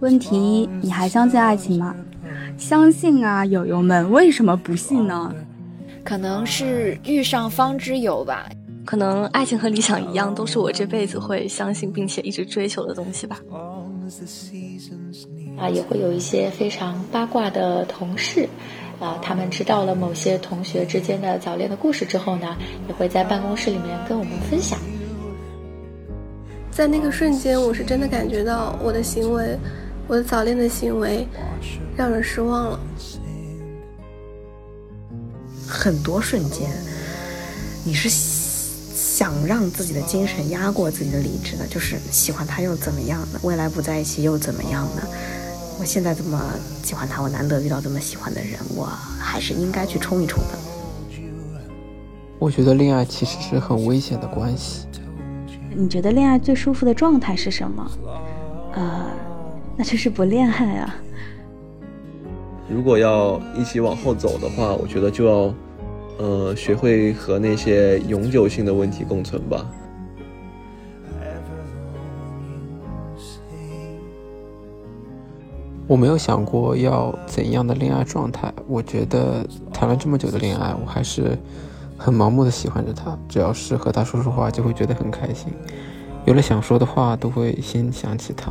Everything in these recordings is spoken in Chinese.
问题一：你还相信爱情吗？相信啊，友友们，为什么不信呢？可能是遇上方知有吧。可能爱情和理想一样，都是我这辈子会相信并且一直追求的东西吧。啊，也会有一些非常八卦的同事，啊，他们知道了某些同学之间的早恋的故事之后呢，也会在办公室里面跟我们分享。在那个瞬间，我是真的感觉到我的行为，我的早恋的行为，让人失望了。很多瞬间，你是。想让自己的精神压过自己的理智呢，就是喜欢他又怎么样呢？未来不在一起又怎么样呢？我现在这么喜欢他，我难得遇到这么喜欢的人，我还是应该去冲一冲的。我觉得恋爱其实是很危险的关系。你觉得恋爱最舒服的状态是什么？呃，那就是不恋爱啊。如果要一起往后走的话，我觉得就要。呃，学会和那些永久性的问题共存吧。我没有想过要怎样的恋爱状态。我觉得谈了这么久的恋爱，我还是很盲目的喜欢着他。只要是和他说说话，就会觉得很开心。有了想说的话，都会先想起他。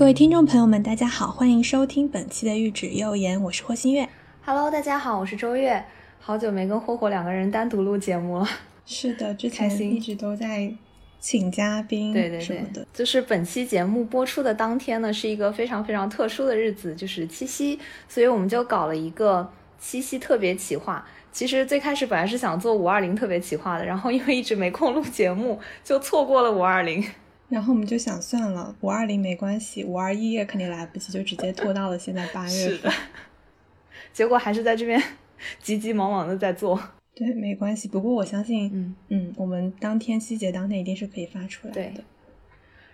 各位听众朋友们，大家好，欢迎收听本期的玉指右言，我是霍新月。Hello，大家好，我是周月。好久没跟霍霍两个人单独录节目了。是的，之前一直都在请嘉宾，对对对，就是本期节目播出的当天呢，是一个非常非常特殊的日子，就是七夕，所以我们就搞了一个七夕特别企划。其实最开始本来是想做五二零特别企划的，然后因为一直没空录节目，就错过了五二零。然后我们就想算了，五二零没关系，五二一也肯定来不及，就直接拖到了现在八月份。结果还是在这边 急急忙忙的在做。对，没关系。不过我相信，嗯嗯，我们当天希节当天一定是可以发出来的。对。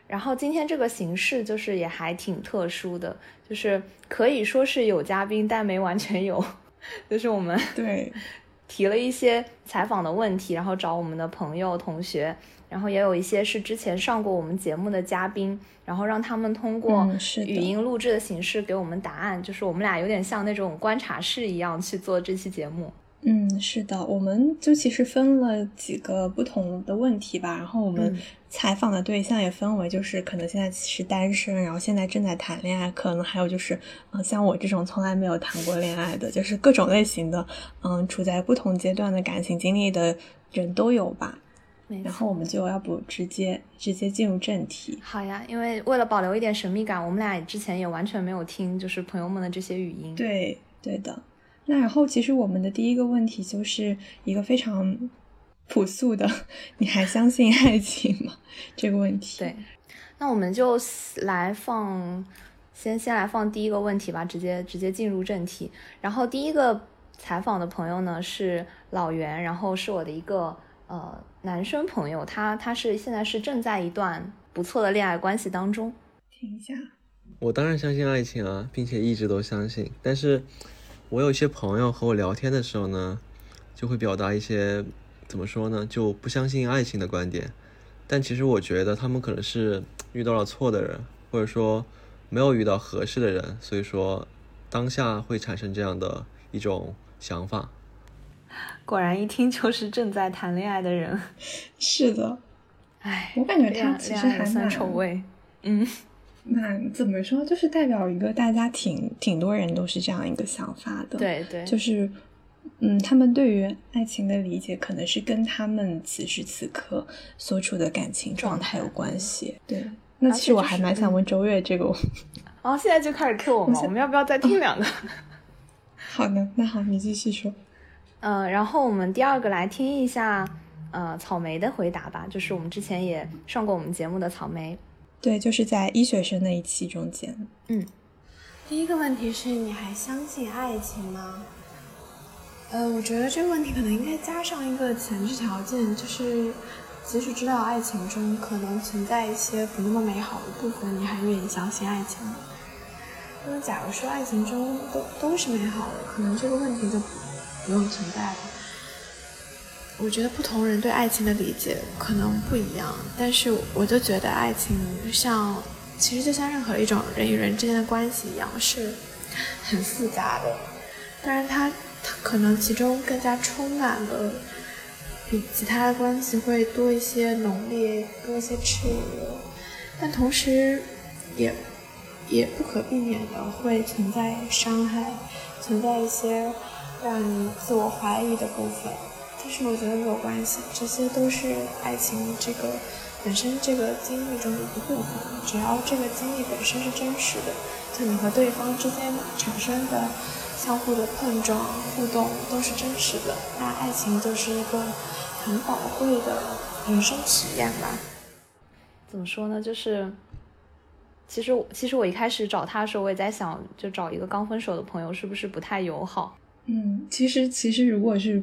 然后今天这个形式就是也还挺特殊的，就是可以说是有嘉宾，但没完全有，就是我们对提了一些采访的问题，然后找我们的朋友同学。然后也有一些是之前上过我们节目的嘉宾，然后让他们通过语音录制的形式给我们答案，就是我们俩有点像那种观察室一样去做这期节目。嗯，是的，我们就其实分了几个不同的问题吧，然后我们采访的对象也分为就是可能现在是单身，然后现在正在谈恋爱，可能还有就是嗯像我这种从来没有谈过恋爱的，就是各种类型的，嗯，处在不同阶段的感情经历的人都有吧。然后我们就要不直接直接进入正题。好呀，因为为了保留一点神秘感，我们俩之前也完全没有听，就是朋友们的这些语音。对，对的。那然后其实我们的第一个问题就是一个非常朴素的：你还相信爱情吗？这个问题。对，那我们就来放，先先来放第一个问题吧，直接直接进入正题。然后第一个采访的朋友呢是老袁，然后是我的一个。呃，男生朋友，他他是现在是正在一段不错的恋爱关系当中。停一下，我当然相信爱情啊，并且一直都相信。但是，我有一些朋友和我聊天的时候呢，就会表达一些怎么说呢，就不相信爱情的观点。但其实我觉得他们可能是遇到了错的人，或者说没有遇到合适的人，所以说当下会产生这样的一种想法。果然一听就是正在谈恋爱的人，是的，哎，我感觉他其实还算丑味，嗯，那怎么说，就是代表一个大家挺挺多人都是这样一个想法的，对对，就是嗯，他们对于爱情的理解可能是跟他们此时此刻所处的感情状态有关系，对，那其实我还蛮想问周月这个。哦，现在就开始 Q 我们？我们要不要再听两个？好的，那好，你继续说。嗯，然后我们第二个来听一下，呃，草莓的回答吧，就是我们之前也上过我们节目的草莓。对，就是在医学生那一期中间。嗯，第一个问题是你还相信爱情吗？呃，我觉得这个问题可能应该加上一个前置条件，就是即使知道爱情中可能存在一些不那么美好的部分，你还愿意相信爱情吗？那么，假如说爱情中都都是美好的，可能这个问题就不用存在了。我觉得不同人对爱情的理解可能不一样，但是我就觉得爱情像，其实就像任何一种人与人之间的关系一样，是很复杂的。当然，它它可能其中更加充满了，比其他的关系会多一些浓烈，多一些炽热，但同时也。也不可避免的会存在伤害，存在一些让你自我怀疑的部分，但是我觉得没有关系，这些都是爱情这个本身这个经历中的一部分。只要这个经历本身是真实的，就你和对方之间产生的相互的碰撞、互动都是真实的，那爱情就是一个很宝贵的人生体验吧。怎么说呢？就是。其实，其实我一开始找他的时候，我也在想，就找一个刚分手的朋友，是不是不太友好？嗯，其实，其实如果是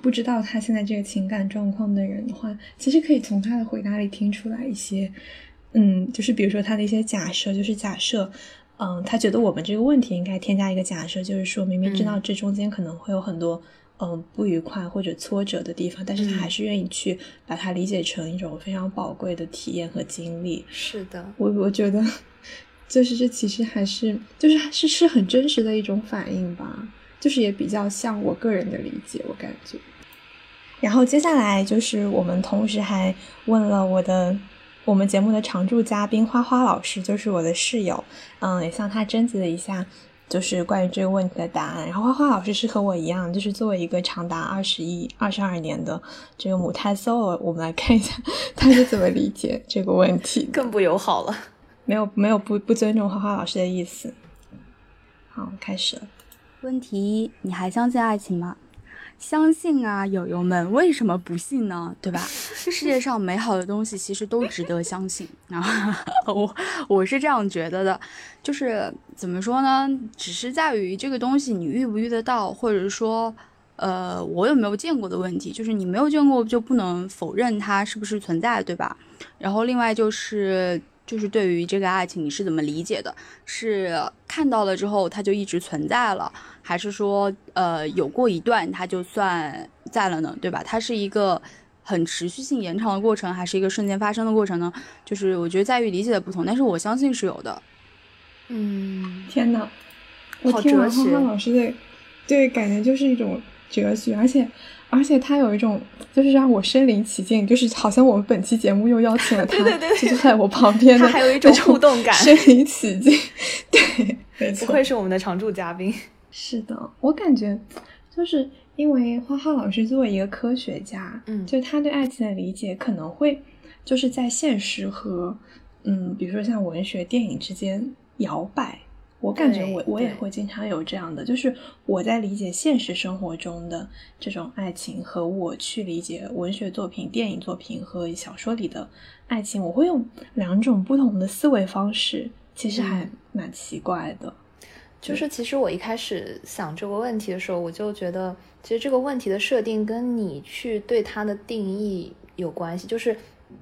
不知道他现在这个情感状况的人的话，其实可以从他的回答里听出来一些，嗯，就是比如说他的一些假设，就是假设，嗯，他觉得我们这个问题应该添加一个假设，就是说明明知道这中间可能会有很多。嗯，不愉快或者挫折的地方，但是他还是愿意去把它理解成一种非常宝贵的体验和经历。是的，我我觉得，就是这其实还是就是是是很真实的一种反应吧，就是也比较像我个人的理解，我感觉。然后接下来就是我们同时还问了我的我们节目的常驻嘉宾花花老师，就是我的室友，嗯，也向他征集了一下。就是关于这个问题的答案。然后花花老师是和我一样，就是作为一个长达二十一、二十二年的这个母胎 solo，我们来看一下 他是怎么理解这个问题。更不友好了，没有没有不不尊重花花老师的意思。好，开始了。问题一：你还相信爱情吗？相信啊，友友们，为什么不信呢？对吧？世界上美好的东西其实都值得相信啊！我我是这样觉得的，就是怎么说呢？只是在于这个东西你遇不遇得到，或者说，呃，我有没有见过的问题。就是你没有见过，就不能否认它是不是存在，对吧？然后另外就是。就是对于这个爱情，你是怎么理解的？是看到了之后，它就一直存在了，还是说，呃，有过一段它就算在了呢？对吧？它是一个很持续性延长的过程，还是一个瞬间发生的过程呢？就是我觉得在于理解的不同，但是我相信是有的。嗯，天哪，我听完花花老师的，对，感觉就是一种哲学，而且。而且他有一种，就是让我身临其境，就是好像我们本期节目又邀请了他，就坐在我旁边的，还有一种互动感，身临其境。对，没错，不愧是我们的常驻嘉宾。是的，我感觉就是因为花花老师作为一个科学家，嗯，就他对爱情的理解可能会就是在现实和嗯，比如说像文学、电影之间摇摆。我感觉我我也会经常有这样的，就是我在理解现实生活中的这种爱情，和我去理解文学作品、电影作品和小说里的爱情，我会用两种不同的思维方式，其实还蛮奇怪的。就是其实我一开始想这个问题的时候，我就觉得，其实这个问题的设定跟你去对它的定义有关系，就是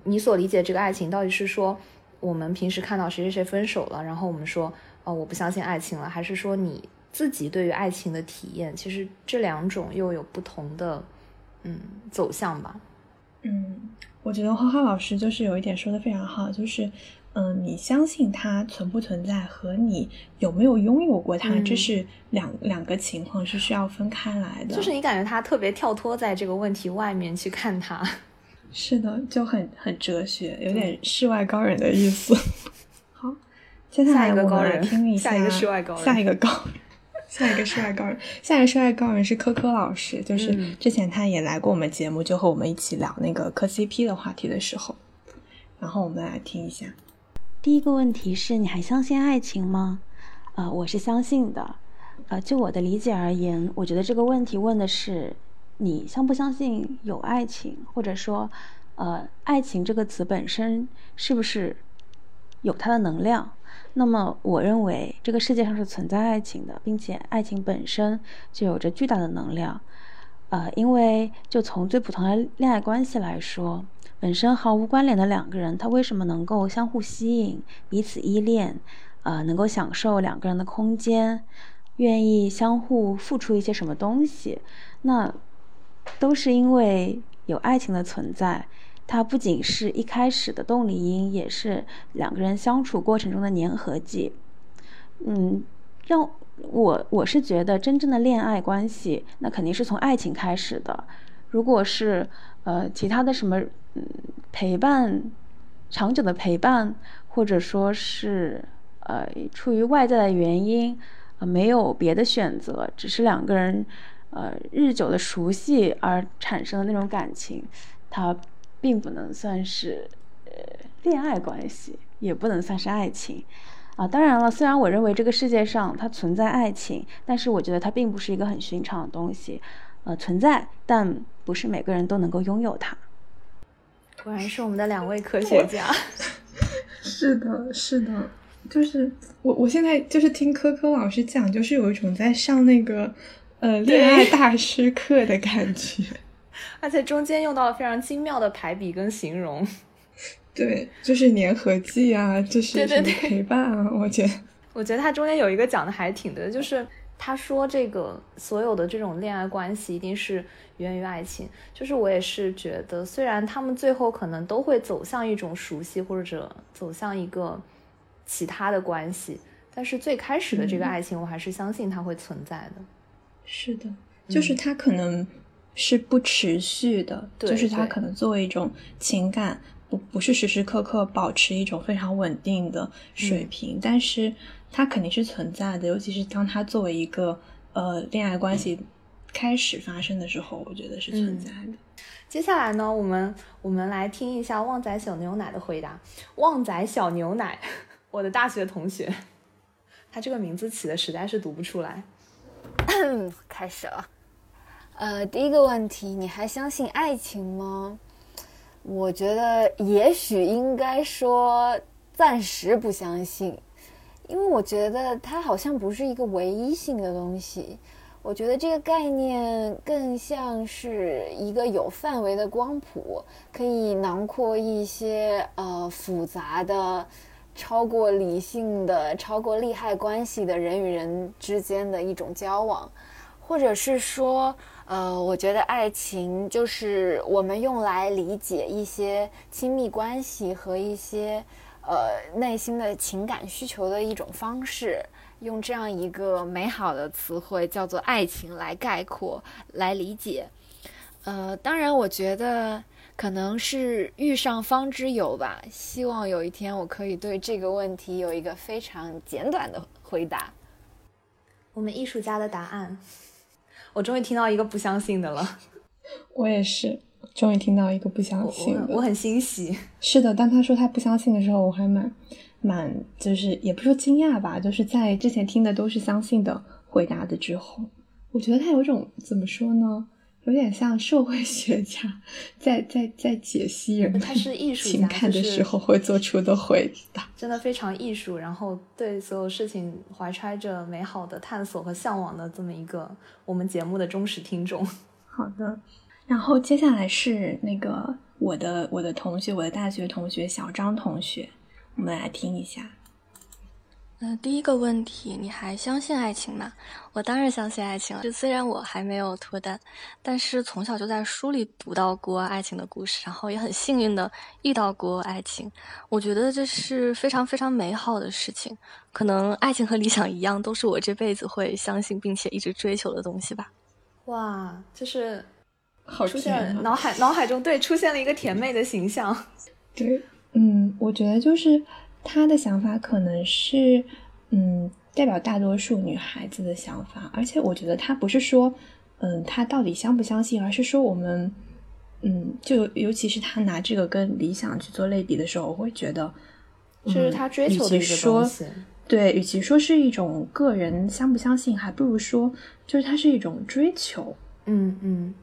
你所理解这个爱情到底是说我们平时看到谁谁谁分手了，然后我们说。哦，我不相信爱情了，还是说你自己对于爱情的体验？其实这两种又有不同的嗯走向吧。嗯，我觉得花花老师就是有一点说的非常好，就是嗯，你相信它存不存在和你有没有拥有过它，这是两两个情况，是需要分开来的。就是你感觉他特别跳脱在这个问题外面去看它。是的，就很很哲学，有点世外高人的意思。接下来我们来听一下下一个世外高人，下一个高，下一个世外高人，下一个世外高人是科科老师，就是之前他也来过我们节目，就和我们一起聊那个磕 CP 的话题的时候，然后我们来听一下。第一个问题是你还相信爱情吗？呃，我是相信的。呃，就我的理解而言，我觉得这个问题问的是你相不相信有爱情，或者说，呃，爱情这个词本身是不是有它的能量？那么，我认为这个世界上是存在爱情的，并且爱情本身就有着巨大的能量。呃，因为就从最普通的恋爱关系来说。本身毫无关联的两个人，他为什么能够相互吸引、彼此依恋，呃，能够享受两个人的空间，愿意相互付出一些什么东西？那都是因为有爱情的存在。它不仅是一开始的动力因，也是两个人相处过程中的粘合剂。嗯，让我我是觉得真正的恋爱关系，那肯定是从爱情开始的。如果是呃其他的什么。嗯，陪伴，长久的陪伴，或者说是，呃，出于外在的原因，呃，没有别的选择，只是两个人，呃，日久的熟悉而产生的那种感情，它并不能算是，呃，恋爱关系，也不能算是爱情，啊，当然了，虽然我认为这个世界上它存在爱情，但是我觉得它并不是一个很寻常的东西，呃，存在，但不是每个人都能够拥有它。果然是我们的两位科学家。是的，是的，就是我，我现在就是听科科老师讲，就是有一种在上那个呃恋爱大师课的感觉，而且中间用到了非常精妙的排比跟形容。对，就是粘合剂啊，就是陪伴啊，我觉得。我觉得他中间有一个讲的还挺的，就是他说这个所有的这种恋爱关系一定是。源于爱情，就是我也是觉得，虽然他们最后可能都会走向一种熟悉，或者走向一个其他的关系，但是最开始的这个爱情，我还是相信它会存在的。是的，就是他可能是不持续的，就是它可能作为一种情感，不不是时时刻刻保持一种非常稳定的水平，但是它肯定是存在的，尤其是当它作为一个呃恋爱关系。开始发生的时候，我觉得是存在的。接下来呢，我们我们来听一下旺仔小牛奶的回答。旺仔小牛奶，我的大学同学，他这个名字起的实在是读不出来。开始了。呃，第一个问题，你还相信爱情吗？我觉得也许应该说暂时不相信，因为我觉得它好像不是一个唯一性的东西。我觉得这个概念更像是一个有范围的光谱，可以囊括一些呃复杂的、超过理性的、超过利害关系的人与人之间的一种交往，或者是说，呃，我觉得爱情就是我们用来理解一些亲密关系和一些呃内心的情感需求的一种方式。用这样一个美好的词汇叫做爱情来概括、来理解，呃，当然，我觉得可能是遇上方知有吧。希望有一天我可以对这个问题有一个非常简短的回答。我们艺术家的答案，我终于听到一个不相信的了。我也是，终于听到一个不相信的，我很欣喜。是的，当他说他不相信的时候，我还蛮。蛮就是也不说惊讶吧，就是在之前听的都是相信的回答的之后，我觉得他有种怎么说呢，有点像社会学家在在在解析人他是艺术情感的时候会做出的回答，真的非常艺术，然后对所有事情怀揣着美好的探索和向往的这么一个我们节目的忠实听众。好的，然后接下来是那个我的我的同学，我的大学同学小张同学。我们来听一下。那第一个问题，你还相信爱情吗？我当然相信爱情了。就虽然我还没有脱单，但是从小就在书里读到过爱情的故事，然后也很幸运的遇到过爱情。我觉得这是非常非常美好的事情。可能爱情和理想一样，都是我这辈子会相信并且一直追求的东西吧。哇，就是好出现脑海脑海中对出现了一个甜美的形象。对。嗯，我觉得就是他的想法可能是，嗯，代表大多数女孩子的想法。而且我觉得他不是说，嗯，他到底相不相信，而是说我们，嗯，就尤其是他拿这个跟理想去做类比的时候，我会觉得，是他追求的一个东西。对，与其说是一种个人相不相信，还不如说就是它是一种追求。嗯嗯，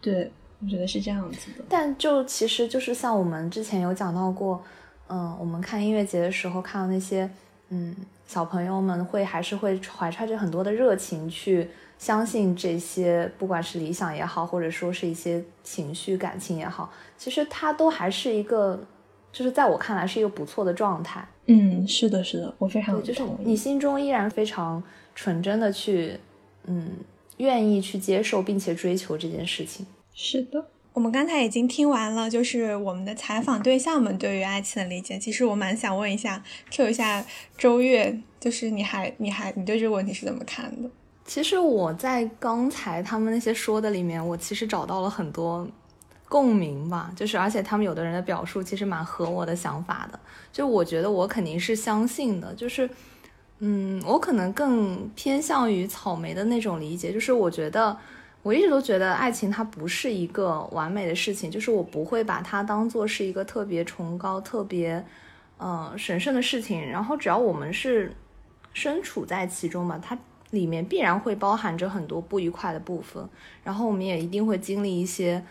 对，我觉得是这样子的。但就其实就是像我们之前有讲到过，嗯，我们看音乐节的时候看到那些，嗯，小朋友们会还是会怀揣着很多的热情去相信这些，不管是理想也好，或者说是一些情绪感情也好，其实它都还是一个。就是在我看来是一个不错的状态。嗯，是的，是的，我非常就是你心中依然非常纯真的去，嗯，愿意去接受并且追求这件事情。是的，我们刚才已经听完了，就是我们的采访对象们对于爱情的理解。其实我蛮想问一下，Q 一下周月，就是你还你还你对这个问题是怎么看的？其实我在刚才他们那些说的里面，我其实找到了很多。共鸣吧，就是而且他们有的人的表述其实蛮合我的想法的，就我觉得我肯定是相信的，就是，嗯，我可能更偏向于草莓的那种理解，就是我觉得我一直都觉得爱情它不是一个完美的事情，就是我不会把它当做是一个特别崇高、特别，呃，神圣的事情，然后只要我们是身处在其中嘛，它里面必然会包含着很多不愉快的部分，然后我们也一定会经历一些。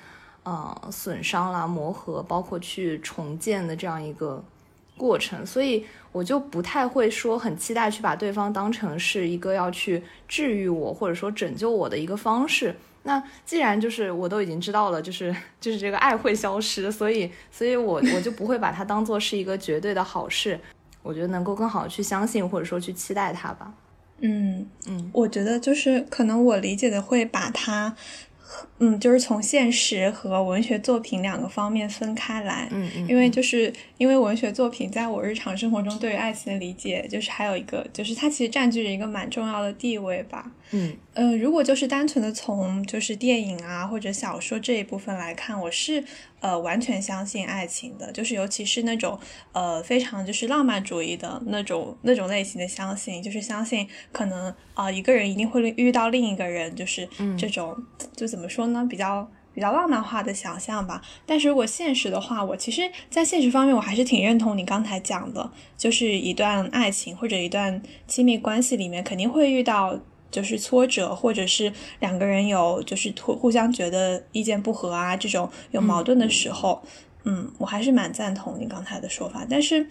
呃，损伤啦，磨合，包括去重建的这样一个过程，所以我就不太会说很期待去把对方当成是一个要去治愈我或者说拯救我的一个方式。那既然就是我都已经知道了，就是就是这个爱会消失，所以所以我我就不会把它当做是一个绝对的好事。我觉得能够更好的去相信或者说去期待它吧。嗯嗯，我觉得就是可能我理解的会把它。嗯，就是从现实和文学作品两个方面分开来。嗯嗯，因为就是因为文学作品在我日常生活中对于爱情的理解，就是还有一个，就是它其实占据着一个蛮重要的地位吧。嗯呃，如果就是单纯的从就是电影啊或者小说这一部分来看，我是呃完全相信爱情的，就是尤其是那种呃非常就是浪漫主义的那种那种类型的相信，就是相信可能啊一个人一定会遇到另一个人，就是这种就怎么说呢，比较比较浪漫化的想象吧。但是如果现实的话，我其实在现实方面我还是挺认同你刚才讲的，就是一段爱情或者一段亲密关系里面肯定会遇到。就是挫折，或者是两个人有就是互互相觉得意见不合啊，这种有矛盾的时候，嗯，我还是蛮赞同你刚才的说法。但是，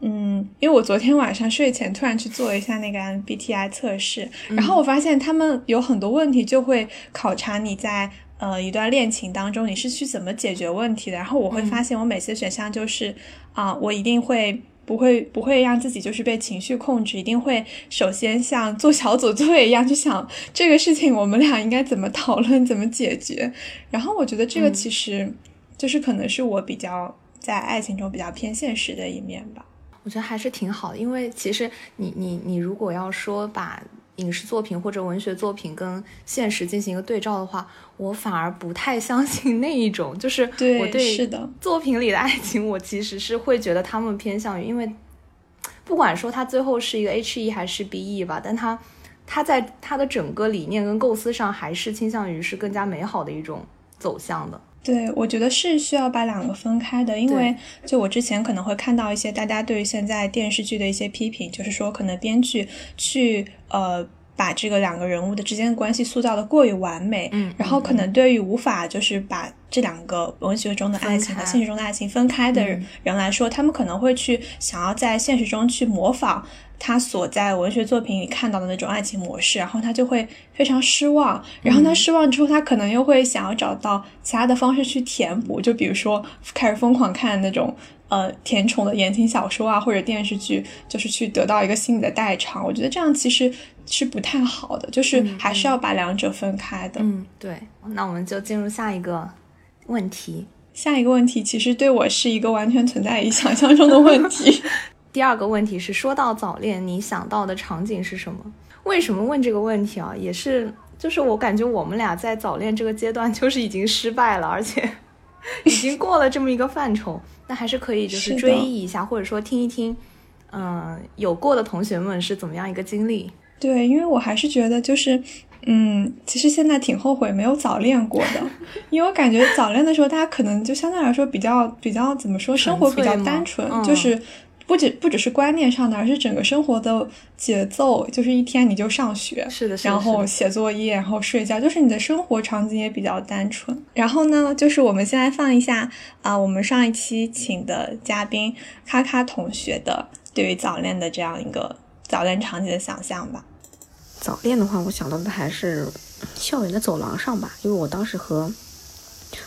嗯，因为我昨天晚上睡前突然去做了一下那个 MBTI 测试，然后我发现他们有很多问题就会考察你在呃一段恋情当中你是去怎么解决问题的。然后我会发现我每次选项就是啊，我一定会。不会不会让自己就是被情绪控制，一定会首先像做小组作业一样去想这个事情，我们俩应该怎么讨论，怎么解决。然后我觉得这个其实就是可能是我比较在爱情中比较偏现实的一面吧。我觉得还是挺好的，因为其实你你你如果要说把。影视作品或者文学作品跟现实进行一个对照的话，我反而不太相信那一种。就是我对是的作品里的爱情，我其实是会觉得他们偏向于，因为不管说他最后是一个 H E 还是 B E 吧，但他他在他的整个理念跟构思上，还是倾向于是更加美好的一种走向的。对，我觉得是需要把两个分开的，因为就我之前可能会看到一些大家对于现在电视剧的一些批评，就是说可能编剧去呃把这个两个人物的之间的关系塑造的过于完美，嗯，然后可能对于无法就是把这两个文学中的爱情和现实中的爱情分开的人来说，他们可能会去想要在现实中去模仿。他所在文学作品里看到的那种爱情模式，然后他就会非常失望。然后他失望之后，他可能又会想要找到其他的方式去填补，就比如说开始疯狂看那种呃甜宠的言情小说啊，或者电视剧，就是去得到一个心理的代偿。我觉得这样其实是不太好的，就是还是要把两者分开的。嗯，对。那我们就进入下一个问题。下一个问题其实对我是一个完全存在于想象中的问题。第二个问题是，说到早恋，你想到的场景是什么？为什么问这个问题啊？也是，就是我感觉我们俩在早恋这个阶段就是已经失败了，而且 已经过了这么一个范畴。那还是可以就是追忆一下，或者说听一听，嗯，有过的同学们是怎么样一个经历？对，因为我还是觉得就是，嗯，其实现在挺后悔没有早恋过的，因为我感觉早恋的时候大家可能就相对来说比较比较怎么说，生活比较单纯，就是。不止不只是观念上的，而是整个生活的节奏，就是一天你就上学，是的，然后写作业，然后睡觉，就是你的生活场景也比较单纯。然后呢，就是我们先来放一下啊，我们上一期请的嘉宾咔咔同学的对于早恋的这样一个早恋场景的想象吧。早恋的话，我想到的还是校园的走廊上吧，因为我当时和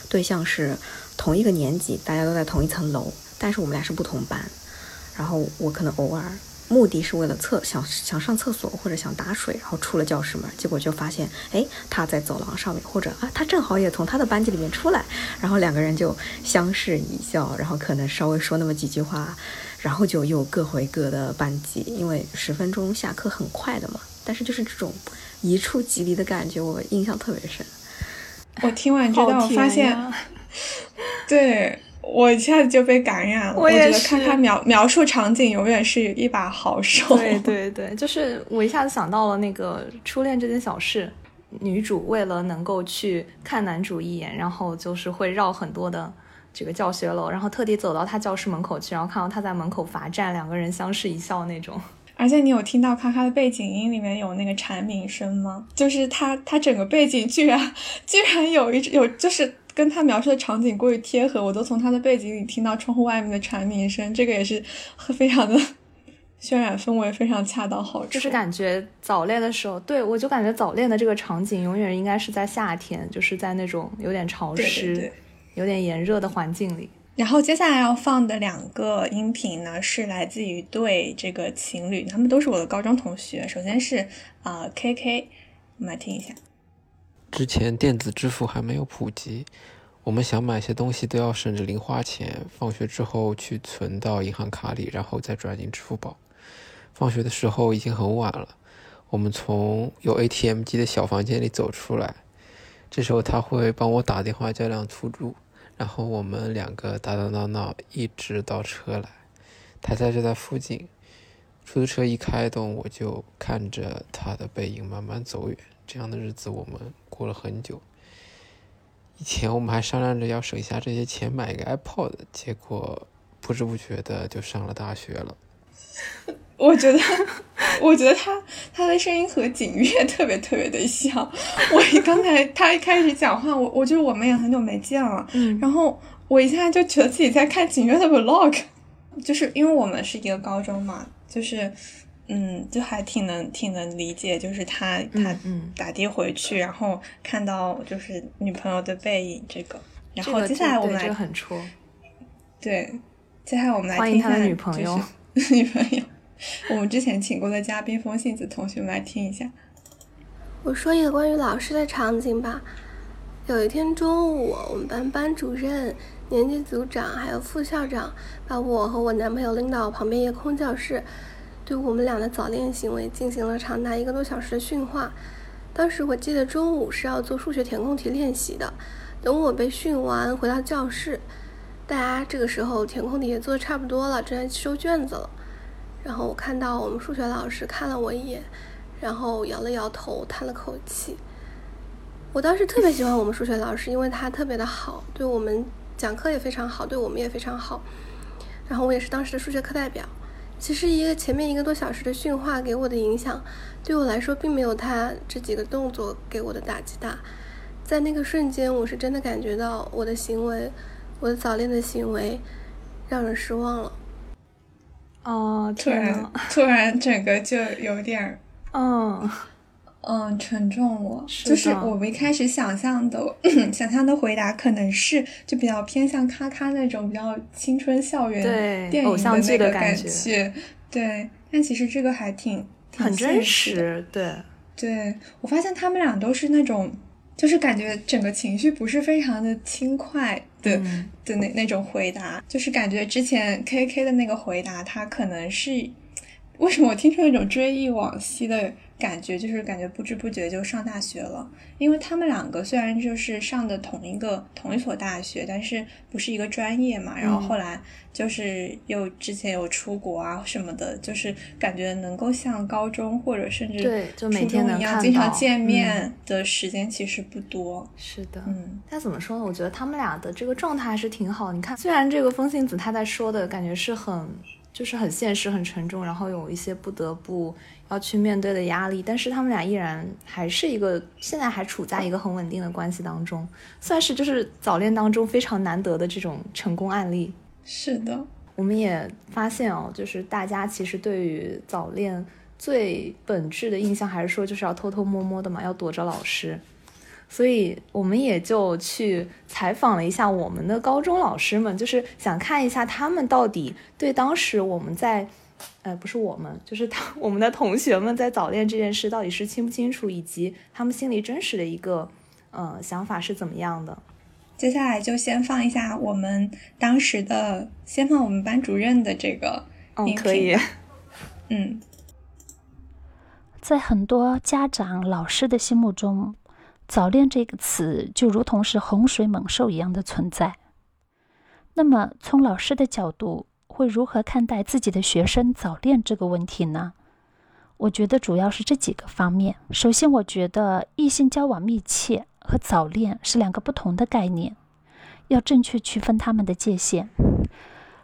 对象是同一个年级，大家都在同一层楼，但是我们俩是不同班。然后我可能偶尔目的是为了厕想想上厕所或者想打水，然后出了教室门，结果就发现，哎，他在走廊上面，或者啊，他正好也从他的班级里面出来，然后两个人就相视一笑，然后可能稍微说那么几句话，然后就又各回各的班级，因为十分钟下课很快的嘛。但是就是这种一触即离的感觉，我印象特别深。我听完这段，我发现，对。我一下子就被感染了。我觉得看他描描述场景，永远是一把好手。对对对，就是我一下子想到了那个初恋这件小事。女主为了能够去看男主一眼，然后就是会绕很多的这个教学楼，然后特地走到他教室门口去，然后看到他在门口罚站，两个人相视一笑那种。而且你有听到咔咔的背景音里面有那个蝉鸣声吗？就是他他整个背景居然 居然有一有就是。跟他描述的场景过于贴合，我都从他的背景里听到窗户外面的蝉鸣声，这个也是非常的 渲染氛围，非常恰到好处。就是感觉早恋的时候，对我就感觉早恋的这个场景永远应该是在夏天，就是在那种有点潮湿、有点炎热的环境里。然后接下来要放的两个音频呢，是来自于对这个情侣，他们都是我的高中同学。首先是啊 K K，我们来听一下。之前电子支付还没有普及，我们想买些东西都要省着零花钱，放学之后去存到银行卡里，然后再转进支付宝。放学的时候已经很晚了，我们从有 ATM 机的小房间里走出来，这时候他会帮我打电话叫辆出租，然后我们两个打打闹闹一直到车来，他家就在附近。出租车一开动，我就看着他的背影慢慢走远。这样的日子我们过了很久。以前我们还商量着要省下这些钱买一个 iPod，结果不知不觉的就上了大学了。我觉得，我觉得他他的声音和景月 特别特别的像。我一 刚才他一开始讲话，我我觉得我们也很久没见了。嗯。然后我一下就觉得自己在看景月的 Vlog，就是因为我们是一个高中嘛，就是。嗯，就还挺能挺能理解，就是他他打的回去，然后看到就是女朋友的背影，这个。然后接下来我们来很戳。对，接下来我们来欢迎他的女朋友。女朋友，我们之前请过的嘉宾风信子同学，们来听一下。我说一个关于老师的场景吧。有一天中午，我们班班主任、年级组长还有副校长把我和我男朋友拎到旁边一个空教室。对我们俩的早恋行为进行了长达一个多小时的训话。当时我记得中午是要做数学填空题练习的。等我被训完回到教室，大家这个时候填空题也做的差不多了，正在收卷子了。然后我看到我们数学老师看了我一眼，然后摇了摇头，叹了口气。我当时特别喜欢我们数学老师，因为他特别的好，对我们讲课也非常好，对我们也非常好。然后我也是当时的数学课代表。其实一个前面一个多小时的训话给我的影响，对我来说并没有他这几个动作给我的打击大。在那个瞬间，我是真的感觉到我的行为，我的早恋的行为，让人失望了。哦，突然突然整个就有点，嗯。嗯，沉重了。就是我们一开始想象的，想象的回答可能是就比较偏向咔咔那种比较青春校园电影的那个感觉。对，但其实这个还挺很真实。对，对我发现他们俩都是那种，就是感觉整个情绪不是非常的轻快的的那那种回答，就是感觉之前 K K 的那个回答，他可能是为什么我听出那种追忆往昔的。感觉就是感觉不知不觉就上大学了，因为他们两个虽然就是上的同一个同一所大学，但是不是一个专业嘛。然后后来就是又之前有出国啊什么的，就是感觉能够像高中或者甚至对就每天一样经常见面的时间其实不多。是的，嗯，但怎么说呢？我觉得他们俩的这个状态还是挺好。你看，虽然这个风信子他在说的感觉是很。就是很现实、很沉重，然后有一些不得不要去面对的压力。但是他们俩依然还是一个现在还处在一个很稳定的关系当中，算是就是早恋当中非常难得的这种成功案例。是的，我们也发现哦，就是大家其实对于早恋最本质的印象还是说就是要偷偷摸摸的嘛，要躲着老师。所以我们也就去采访了一下我们的高中老师们，就是想看一下他们到底对当时我们在，呃，不是我们，就是他 我们的同学们在早恋这件事到底是清不清楚，以及他们心里真实的一个，呃，想法是怎么样的。接下来就先放一下我们当时的，先放我们班主任的这个嗯，可以，嗯，在很多家长、老师的心目中。早恋这个词就如同是洪水猛兽一样的存在。那么，从老师的角度，会如何看待自己的学生早恋这个问题呢？我觉得主要是这几个方面。首先，我觉得异性交往密切和早恋是两个不同的概念，要正确区分他们的界限。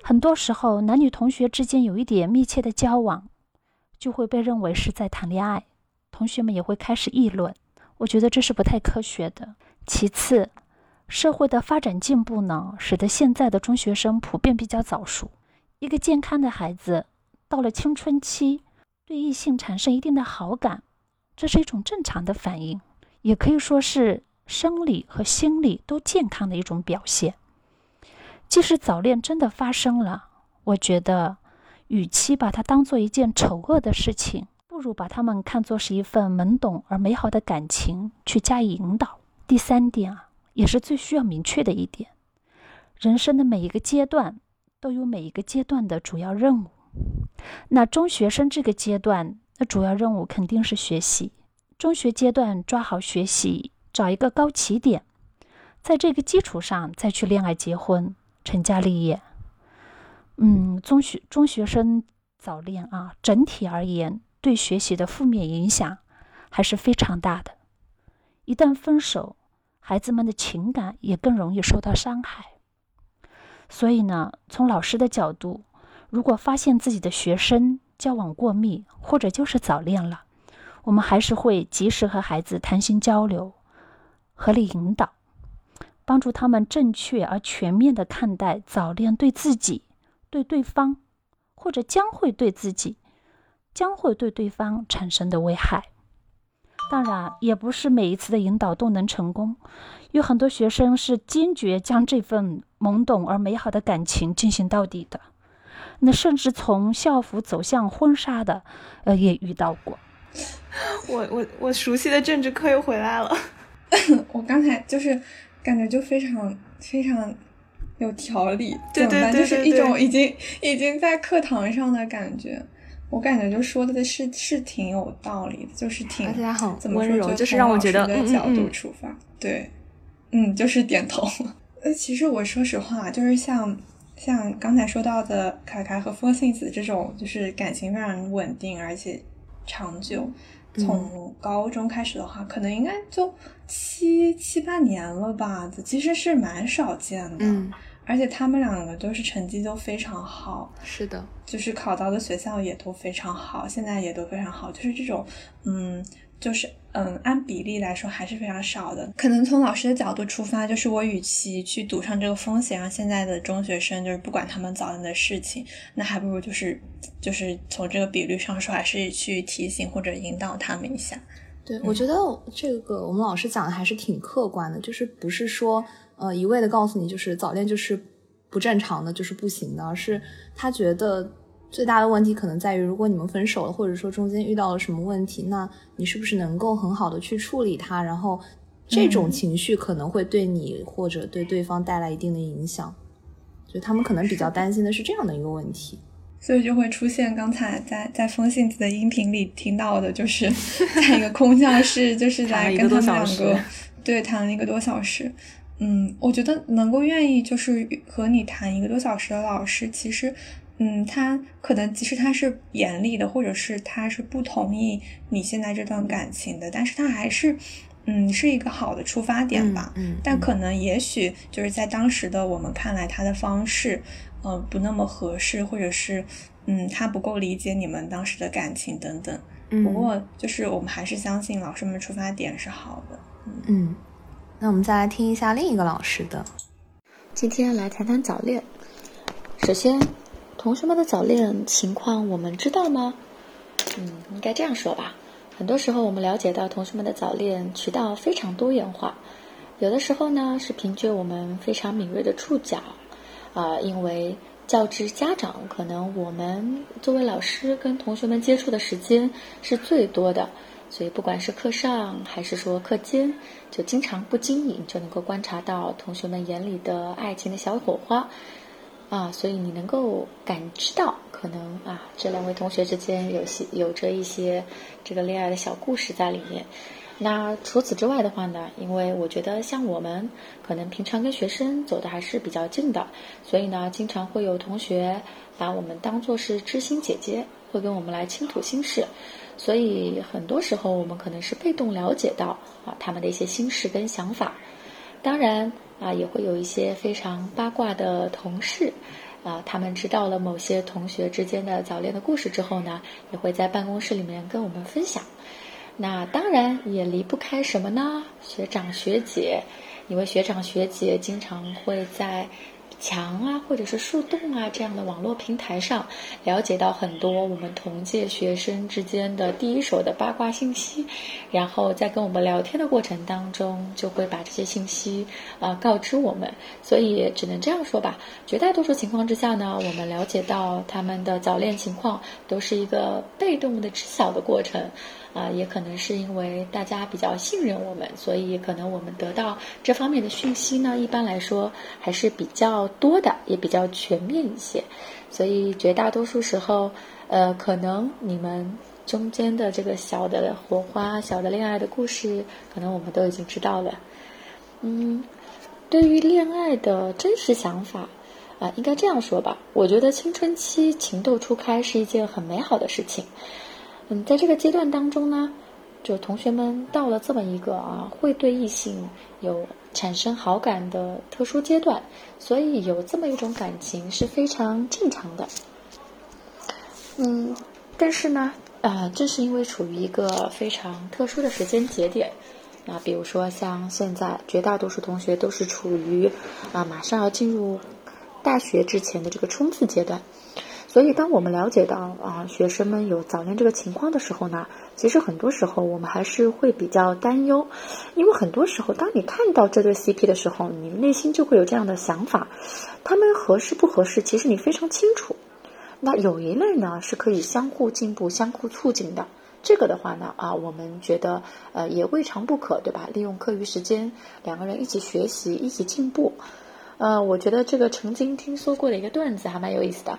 很多时候，男女同学之间有一点密切的交往，就会被认为是在谈恋爱，同学们也会开始议论。我觉得这是不太科学的。其次，社会的发展进步呢，使得现在的中学生普遍比较早熟。一个健康的孩子到了青春期，对异性产生一定的好感，这是一种正常的反应，也可以说是生理和心理都健康的一种表现。即使早恋真的发生了，我觉得，与其把它当做一件丑恶的事情。不如把他们看作是一份懵懂而美好的感情去加以引导。第三点啊，也是最需要明确的一点：人生的每一个阶段都有每一个阶段的主要任务。那中学生这个阶段，那主要任务肯定是学习。中学阶段抓好学习，找一个高起点，在这个基础上再去恋爱、结婚、成家立业。嗯，中学中学生早恋啊，整体而言。对学习的负面影响还是非常大的。一旦分手，孩子们的情感也更容易受到伤害。所以呢，从老师的角度，如果发现自己的学生交往过密，或者就是早恋了，我们还是会及时和孩子谈心交流，合理引导，帮助他们正确而全面的看待早恋对自己、对对方，或者将会对自己。将会对对方产生的危害，当然也不是每一次的引导都能成功。有很多学生是坚决将这份懵懂而美好的感情进行到底的，那甚至从校服走向婚纱的，呃，也遇到过。我我我熟悉的政治课又回来了。我刚才就是感觉就非常非常有条理，对对对，就是一种已经已经在课堂上的感觉。我感觉就说的是是挺有道理的，就是挺而且很温柔，就是让我觉得的角度出发，对，嗯，就是点头。呃，其实我说实话，就是像像刚才说到的凯凯和风信子这种，就是感情非常稳定而且长久，从高中开始的话，可能应该就七七八年了吧，其实是蛮少见的。嗯。而且他们两个都是成绩都非常好，是的，就是考到的学校也都非常好，现在也都非常好，就是这种，嗯，就是嗯，按比例来说还是非常少的。可能从老师的角度出发，就是我与其去赌上这个风险，让现在的中学生就是不管他们早恋的事情，那还不如就是就是从这个比率上说，还是去提醒或者引导他们一下。对，我觉得这个我们老师讲的还是挺客观的，就是不是说。呃，一味的告诉你就是早恋就是不正常的，就是不行的，而是他觉得最大的问题可能在于，如果你们分手了，或者说中间遇到了什么问题，那你是不是能够很好的去处理它？然后这种情绪可能会对你或者对对方带来一定的影响，就他们可能比较担心的是这样的一个问题，所以就会出现刚才在在风信子的音频里听到的，就是在一个空教室，就是 来跟他们两个对谈了一个多小时。嗯，我觉得能够愿意就是和你谈一个多小时的老师，其实，嗯，他可能即使他是严厉的，或者是他是不同意你现在这段感情的，但是他还是，嗯，是一个好的出发点吧。嗯。但可能也许就是在当时的我们看来，他的方式，呃不那么合适，或者是嗯他不够理解你们当时的感情等等。不过就是我们还是相信老师们出发点是好的。嗯，那我们再来听一下另一个老师的。今天来谈谈早恋。首先，同学们的早恋情况我们知道吗？嗯，应该这样说吧。很多时候我们了解到同学们的早恋渠道非常多元化，有的时候呢是凭借我们非常敏锐的触角，啊，因为教职家长可能我们作为老师跟同学们接触的时间是最多的，所以不管是课上还是说课间，就经常不经意就能够观察到同学们眼里的爱情的小火花。啊，所以你能够感知到，可能啊，这两位同学之间有些有着一些这个恋爱的小故事在里面。那除此之外的话呢，因为我觉得像我们可能平常跟学生走的还是比较近的，所以呢，经常会有同学把我们当做是知心姐姐，会跟我们来倾吐心事。所以很多时候我们可能是被动了解到啊他们的一些心事跟想法。当然。啊，也会有一些非常八卦的同事，啊，他们知道了某些同学之间的早恋的故事之后呢，也会在办公室里面跟我们分享。那当然也离不开什么呢？学长学姐，因为学长学姐经常会在。墙啊，或者是树洞啊，这样的网络平台上，了解到很多我们同届学生之间的第一手的八卦信息，然后在跟我们聊天的过程当中，就会把这些信息啊告知我们。所以只能这样说吧，绝大多数情况之下呢，我们了解到他们的早恋情况，都是一个被动的知晓的过程。啊，也可能是因为大家比较信任我们，所以可能我们得到这方面的讯息呢，一般来说还是比较多的，也比较全面一些。所以绝大多数时候，呃，可能你们中间的这个小的火花、小的恋爱的故事，可能我们都已经知道了。嗯，对于恋爱的真实想法，啊，应该这样说吧，我觉得青春期情窦初开是一件很美好的事情。嗯，在这个阶段当中呢，就同学们到了这么一个啊，会对异性有产生好感的特殊阶段，所以有这么一种感情是非常正常的。嗯，但是呢，啊，正是因为处于一个非常特殊的时间节点，啊，比如说像现在绝大多数同学都是处于啊，马上要进入大学之前的这个冲刺阶段。所以，当我们了解到啊学生们有早恋这个情况的时候呢，其实很多时候我们还是会比较担忧，因为很多时候当你看到这对 CP 的时候，你内心就会有这样的想法：他们合适不合适？其实你非常清楚。那有一类呢是可以相互进步、相互促进的，这个的话呢啊，我们觉得呃也未尝不可，对吧？利用课余时间，两个人一起学习，一起进步。呃，我觉得这个曾经听说过的一个段子还蛮有意思的。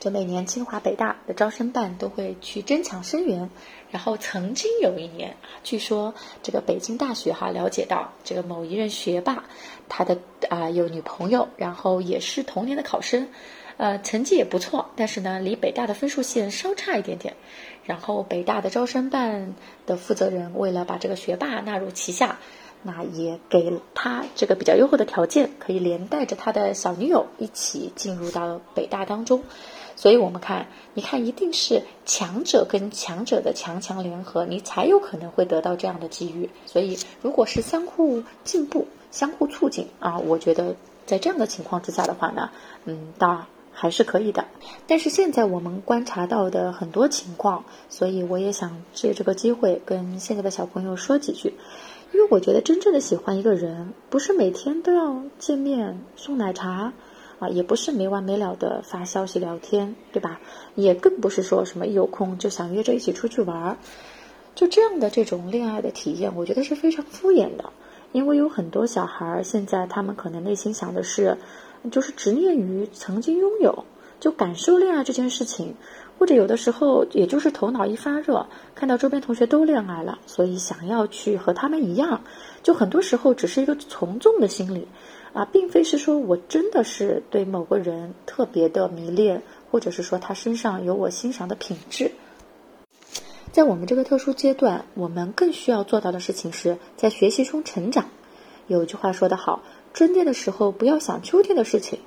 就每年清华北大的招生办都会去争抢生源，然后曾经有一年，据说这个北京大学哈了解到这个某一任学霸，他的啊有女朋友，然后也是同年的考生，呃成绩也不错，但是呢离北大的分数线稍差一点点，然后北大的招生办的负责人为了把这个学霸纳入旗下，那也给他这个比较优厚的条件，可以连带着他的小女友一起进入到北大当中。所以我们看，你看，一定是强者跟强者的强强联合，你才有可能会得到这样的机遇。所以，如果是相互进步、相互促进啊，我觉得在这样的情况之下的话呢，嗯，倒还是可以的。但是现在我们观察到的很多情况，所以我也想借这个机会跟现在的小朋友说几句，因为我觉得真正的喜欢一个人，不是每天都要见面送奶茶。啊，也不是没完没了的发消息聊天，对吧？也更不是说什么一有空就想约着一起出去玩儿，就这样的这种恋爱的体验，我觉得是非常敷衍的。因为有很多小孩儿现在他们可能内心想的是，就是执念于曾经拥有，就感受恋爱这件事情，或者有的时候也就是头脑一发热，看到周边同学都恋爱了，所以想要去和他们一样，就很多时候只是一个从众的心理。啊，并非是说我真的是对某个人特别的迷恋，或者是说他身上有我欣赏的品质。在我们这个特殊阶段，我们更需要做到的事情是在学习中成长。有句话说得好，春天的时候不要想秋天的事情。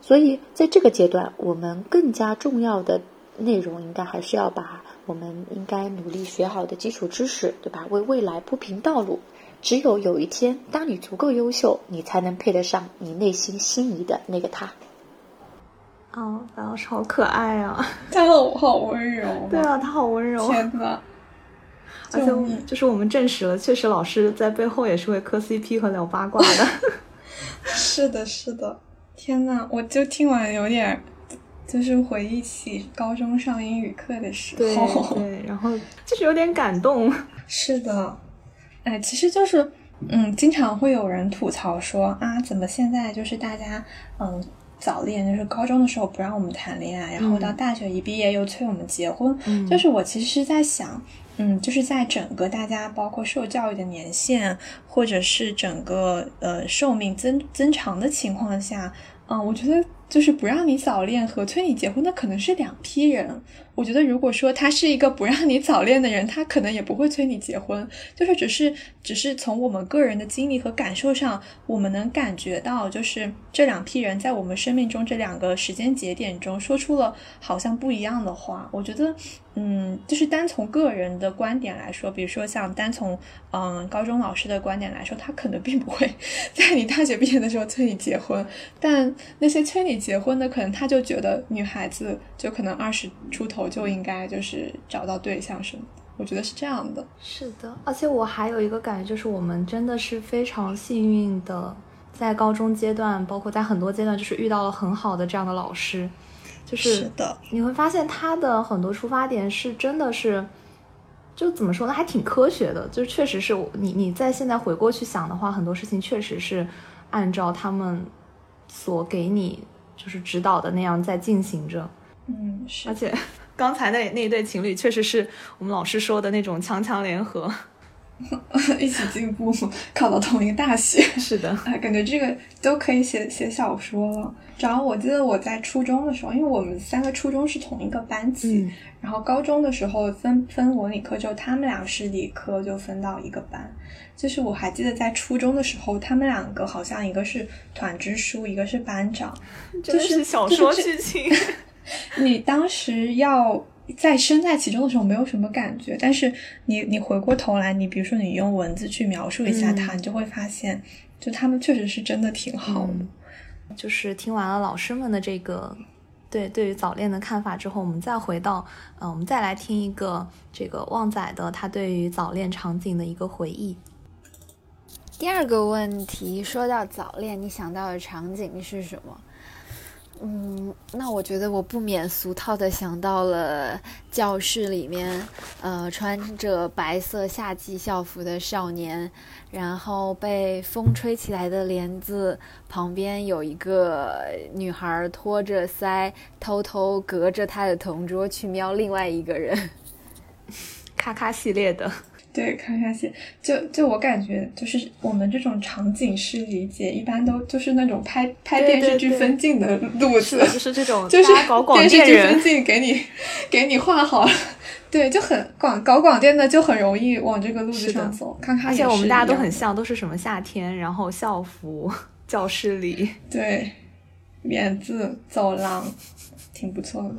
所以在这个阶段，我们更加重要的内容应该还是要把我们应该努力学好的基础知识，对吧？为未来铺平道路。只有有一天，当你足够优秀，你才能配得上你内心心仪的那个他。哦，白老师好可爱啊！他好好温柔。对啊，他好温柔。天呐。而且就是我们证实了，确实老师在背后也是会磕 CP 和聊八卦的。是的，是的。天呐，我就听完有点，就是回忆起高中上英语课的时候，对，然后就是有点感动。是的。哎，其实就是，嗯，经常会有人吐槽说啊，怎么现在就是大家，嗯，早恋，就是高中的时候不让我们谈恋爱，然后到大学一毕业又催我们结婚。就是我其实是在想，嗯，就是在整个大家包括受教育的年限，或者是整个呃寿命增增长的情况下，嗯，我觉得就是不让你早恋和催你结婚的可能是两批人。我觉得，如果说他是一个不让你早恋的人，他可能也不会催你结婚。就是只是，只是从我们个人的经历和感受上，我们能感觉到，就是这两批人在我们生命中这两个时间节点中，说出了好像不一样的话。我觉得，嗯，就是单从个人的观点来说，比如说像单从嗯高中老师的观点来说，他可能并不会在你大学毕业的时候催你结婚。但那些催你结婚的，可能他就觉得女孩子就可能二十出头。就应该就是找到对象什么的，我觉得是这样的。是的，而且我还有一个感觉，就是我们真的是非常幸运的，在高中阶段，包括在很多阶段，就是遇到了很好的这样的老师。就是的，你会发现他的很多出发点是真的是，就怎么说呢，还挺科学的。就确实是你你在现在回过去想的话，很多事情确实是按照他们所给你就是指导的那样在进行着。嗯，是，而且。刚才那那一对情侣确实是我们老师说的那种强强联合，一起进步，考到同一个大学。是的，哎，感觉这个都可以写写小说了。主要我记得我在初中的时候，因为我们三个初中是同一个班级，然后高中的时候分分文理科之后，他们俩是理科，就分到一个班。就是我还记得在初中的时候，他们两个好像一个是团支书，一个是班长，就是小说剧情。你当时要在身在其中的时候没有什么感觉，但是你你回过头来，你比如说你用文字去描述一下他，你就会发现，就他们确实是真的挺好的。就是听完了老师们的这个对对于早恋的看法之后，我们再回到嗯，我们再来听一个这个旺仔的他对于早恋场景的一个回忆。第二个问题说到早恋，你想到的场景是什么？嗯，那我觉得我不免俗套的想到了教室里面，呃，穿着白色夏季校服的少年，然后被风吹起来的帘子旁边有一个女孩托着腮，偷偷隔着他的同桌去瞄另外一个人，咔咔系列的。对，看下去，就就我感觉，就是我们这种场景式理解，一般都就是那种拍拍电视剧分镜的路子，就是这种，就是搞广电视剧分镜给你给你画好了，对，就很广搞广电的就很容易往这个路子上走。看看，而且我们大家都很像，都是什么夏天，然后校服，教室里，对，帘子，走廊，挺不错的。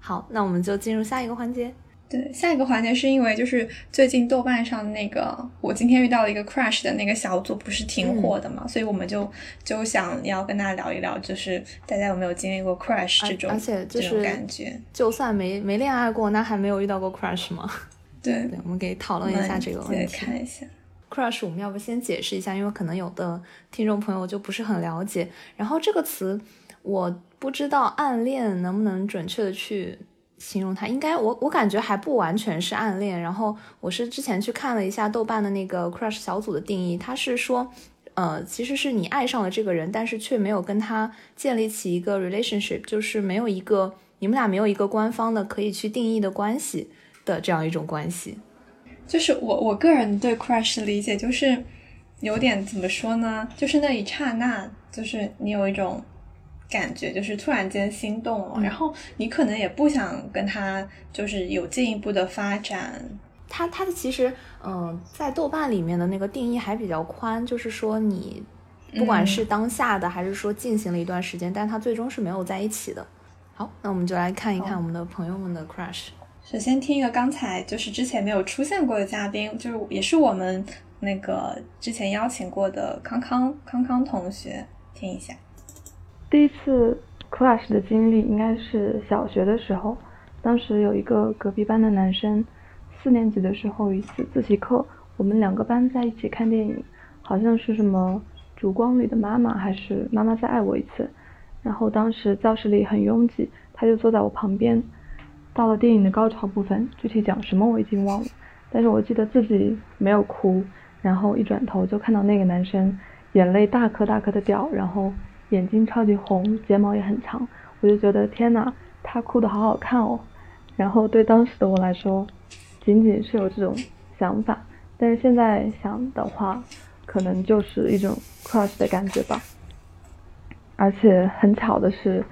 好，那我们就进入下一个环节。对，下一个环节是因为就是最近豆瓣上那个我今天遇到了一个 crush 的那个小组不是挺火的嘛，所以我们就就想要跟大家聊一聊，就是大家有没有经历过 crush 这种而且就是感觉，就算没没恋爱过，那还没有遇到过 crush 吗？对，我们可以讨论一下这个问题。看一下 crush，我们要不先解释一下，因为可能有的听众朋友就不是很了解。然后这个词我不知道暗恋能不能准确的去。形容他应该我我感觉还不完全是暗恋，然后我是之前去看了一下豆瓣的那个 crush 小组的定义，他是说，呃，其实是你爱上了这个人，但是却没有跟他建立起一个 relationship，就是没有一个你们俩没有一个官方的可以去定义的关系的这样一种关系。就是我我个人对 crush 的理解就是有点怎么说呢？就是那一刹那，就是你有一种。感觉就是突然间心动了，然后你可能也不想跟他就是有进一步的发展。他他的其实嗯，在豆瓣里面的那个定义还比较宽，就是说你不管是当下的还是说进行了一段时间，但他最终是没有在一起的。好，那我们就来看一看我们的朋友们的 crush。首先听一个刚才就是之前没有出现过的嘉宾，就是也是我们那个之前邀请过的康康康康同学，听一下。第一次 crush 的经历应该是小学的时候，当时有一个隔壁班的男生，四年级的时候一次自习课，我们两个班在一起看电影，好像是什么《烛光里的妈妈》还是《妈妈再爱我一次》，然后当时教室里很拥挤，他就坐在我旁边。到了电影的高潮部分，具体讲什么我已经忘了，但是我记得自己没有哭，然后一转头就看到那个男生眼泪大颗大颗的掉，然后眼睛超级红，睫毛也很长，我就觉得天呐，他哭的好好看哦。然后对当时的我来说，仅仅是有这种想法，但是现在想的话，可能就是一种 crush 的感觉吧。而且很巧的是，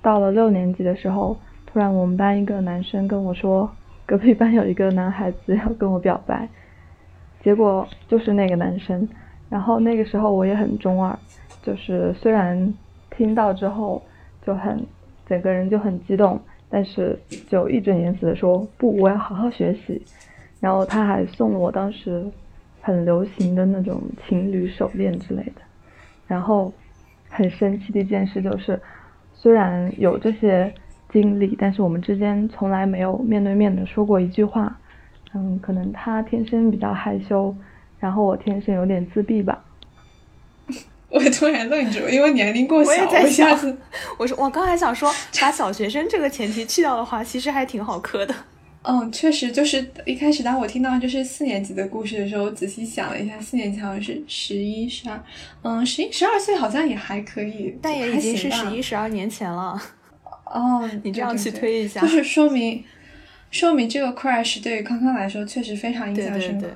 到了六年级的时候。突然，我们班一个男生跟我说，隔壁班有一个男孩子要跟我表白，结果就是那个男生。然后那个时候我也很中二，就是虽然听到之后就很整个人就很激动，但是就义正言辞的说不，我要好好学习。然后他还送了我当时很流行的那种情侣手链之类的。然后很生气的一件事就是，虽然有这些。经历，但是我们之间从来没有面对面的说过一句话。嗯，可能他天生比较害羞，然后我天生有点自闭吧。我突然愣住，因为年龄过小，我也在想，我说我刚才想说，把小学生这个前提去掉的话，其实还挺好磕的。嗯，确实，就是一开始当我听到就是四年级的故事的时候，我仔细想了一下，四年级好像是十一、十二，嗯，十一、十二岁好像也还可以，但也已经是十一、十二年前了。哦，你这样去推一下，就是说明，说明这个 crush 对于康康来说确实非常印象深刻。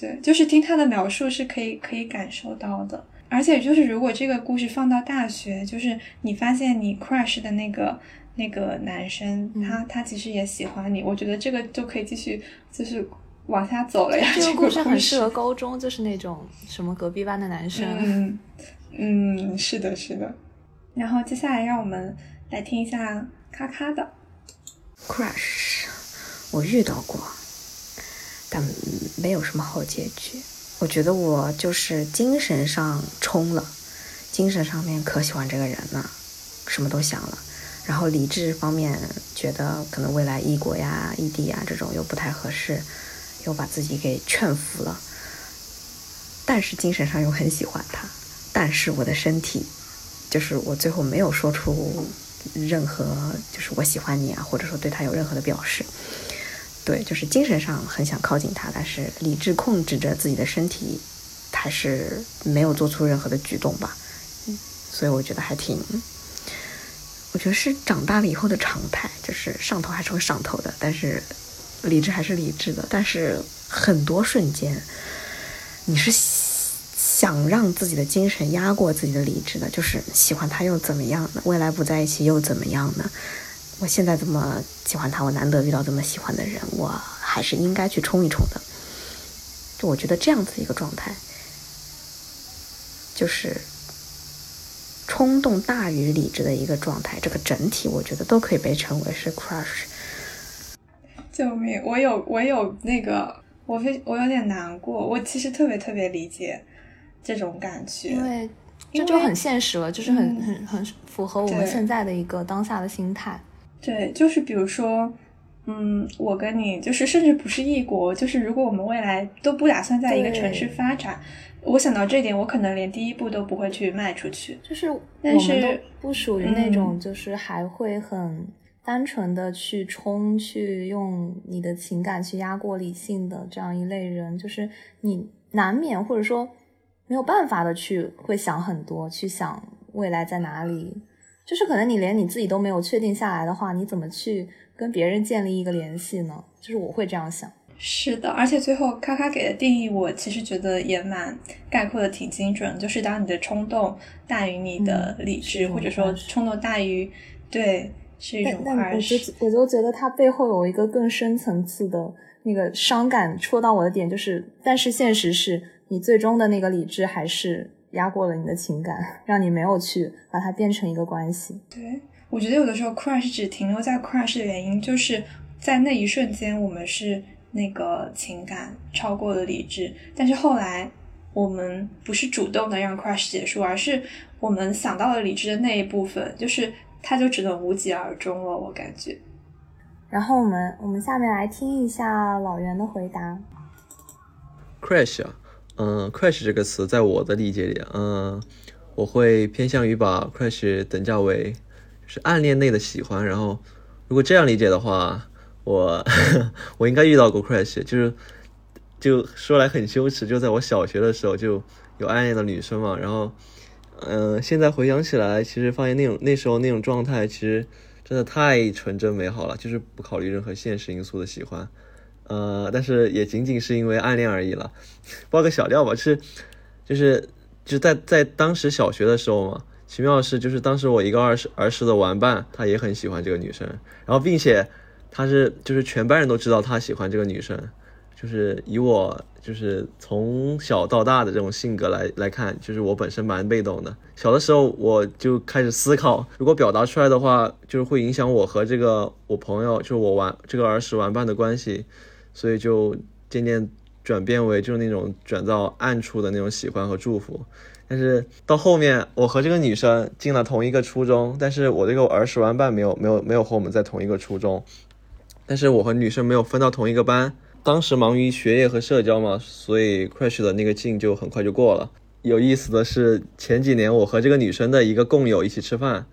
对，就是听他的描述是可以可以感受到的。而且就是如果这个故事放到大学，就是你发现你 crush 的那个那个男生，他他其实也喜欢你，我觉得这个就可以继续就是往下走了呀。这个故事很适合 高中，就是那种什么隔壁班的男生。嗯嗯，是的，是的。然后接下来让我们。来听一下咔咔的 crush，我遇到过，但没有什么好结局。我觉得我就是精神上冲了，精神上面可喜欢这个人了，什么都想了。然后理智方面觉得可能未来异国呀、异地呀这种又不太合适，又把自己给劝服了。但是精神上又很喜欢他，但是我的身体，就是我最后没有说出。任何就是我喜欢你啊，或者说对他有任何的表示，对，就是精神上很想靠近他，但是理智控制着自己的身体，还是没有做出任何的举动吧。所以我觉得还挺，我觉得是长大了以后的常态，就是上头还是会上头的，但是理智还是理智的，但是很多瞬间你是。想让自己的精神压过自己的理智的，就是喜欢他又怎么样呢？未来不在一起又怎么样呢？我现在这么喜欢他，我难得遇到这么喜欢的人，我还是应该去冲一冲的。就我觉得这样子一个状态，就是冲动大于理智的一个状态，这个整体我觉得都可以被称为是 crush。救命！我有我有那个，我非我有点难过。我其实特别特别理解。这种感觉，因为这就很现实了，就是很很很符合我们现在的一个当下的心态。对，就是比如说，嗯，我跟你就是甚至不是异国，就是如果我们未来都不打算在一个城市发展，我想到这点，我可能连第一步都不会去迈出去。就是但是都不属于那种，就是还会很单纯的去冲，去用你的情感去压过理性的这样一类人，就是你难免或者说。没有办法的去会想很多，去想未来在哪里，就是可能你连你自己都没有确定下来的话，你怎么去跟别人建立一个联系呢？就是我会这样想。是的，而且最后咔咔给的定义，我其实觉得也蛮概括的，挺精准。就是当你的冲动大于你的理智，或者说冲动大于对，是一种快。我就我就觉得它背后有一个更深层次的那个伤感戳到我的点，就是但是现实是。你最终的那个理智还是压过了你的情感，让你没有去把它变成一个关系。对，我觉得有的时候 crush 只停留在 crush 的原因，就是在那一瞬间我们是那个情感超过了理智，但是后来我们不是主动的让 crush 结束，而是我们想到了理智的那一部分，就是它就只能无疾而终了。我感觉。然后我们我们下面来听一下老袁的回答。crush 啊，嗯，crash 这个词在我的理解里，嗯，我会偏向于把 crash 等价为是暗恋内的喜欢。然后，如果这样理解的话，我 我应该遇到过 crash，就是就说来很羞耻，就在我小学的时候就有暗恋的女生嘛。然后，嗯，现在回想起来，其实发现那种那时候那种状态，其实。真的太纯真美好了，就是不考虑任何现实因素的喜欢，呃，但是也仅仅是因为暗恋而已了。报个小料吧，是，就是就在在当时小学的时候嘛，奇妙的是，就是当时我一个儿时儿时的玩伴，他也很喜欢这个女生，然后并且他是就是全班人都知道他喜欢这个女生。就是以我就是从小到大的这种性格来来看，就是我本身蛮被动的。小的时候我就开始思考，如果表达出来的话，就是会影响我和这个我朋友，就是我玩这个儿时玩伴的关系，所以就渐渐转变为就是那种转到暗处的那种喜欢和祝福。但是到后面，我和这个女生进了同一个初中，但是我这个儿时玩伴没有没有没有和我们在同一个初中，但是我和女生没有分到同一个班。当时忙于学业和社交嘛，所以 crush 的那个劲就很快就过了。有意思的是，前几年我和这个女生的一个共友一起吃饭，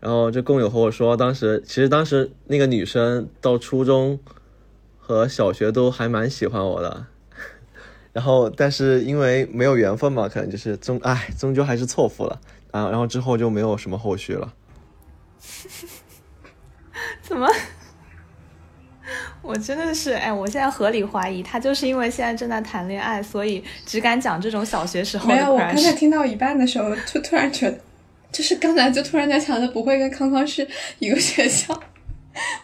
然后这共友和我说，当时其实当时那个女生到初中和小学都还蛮喜欢我的，然后但是因为没有缘分嘛，可能就是终哎终究还是错付了啊，然后之后就没有什么后续了。怎么？我真的是，哎，我现在合理怀疑他就是因为现在正在谈恋爱，所以只敢讲这种小学时候的。没有，我刚才听到一半的时候，突突然觉得，就是刚才就突然在想着不会跟康康是一个学校。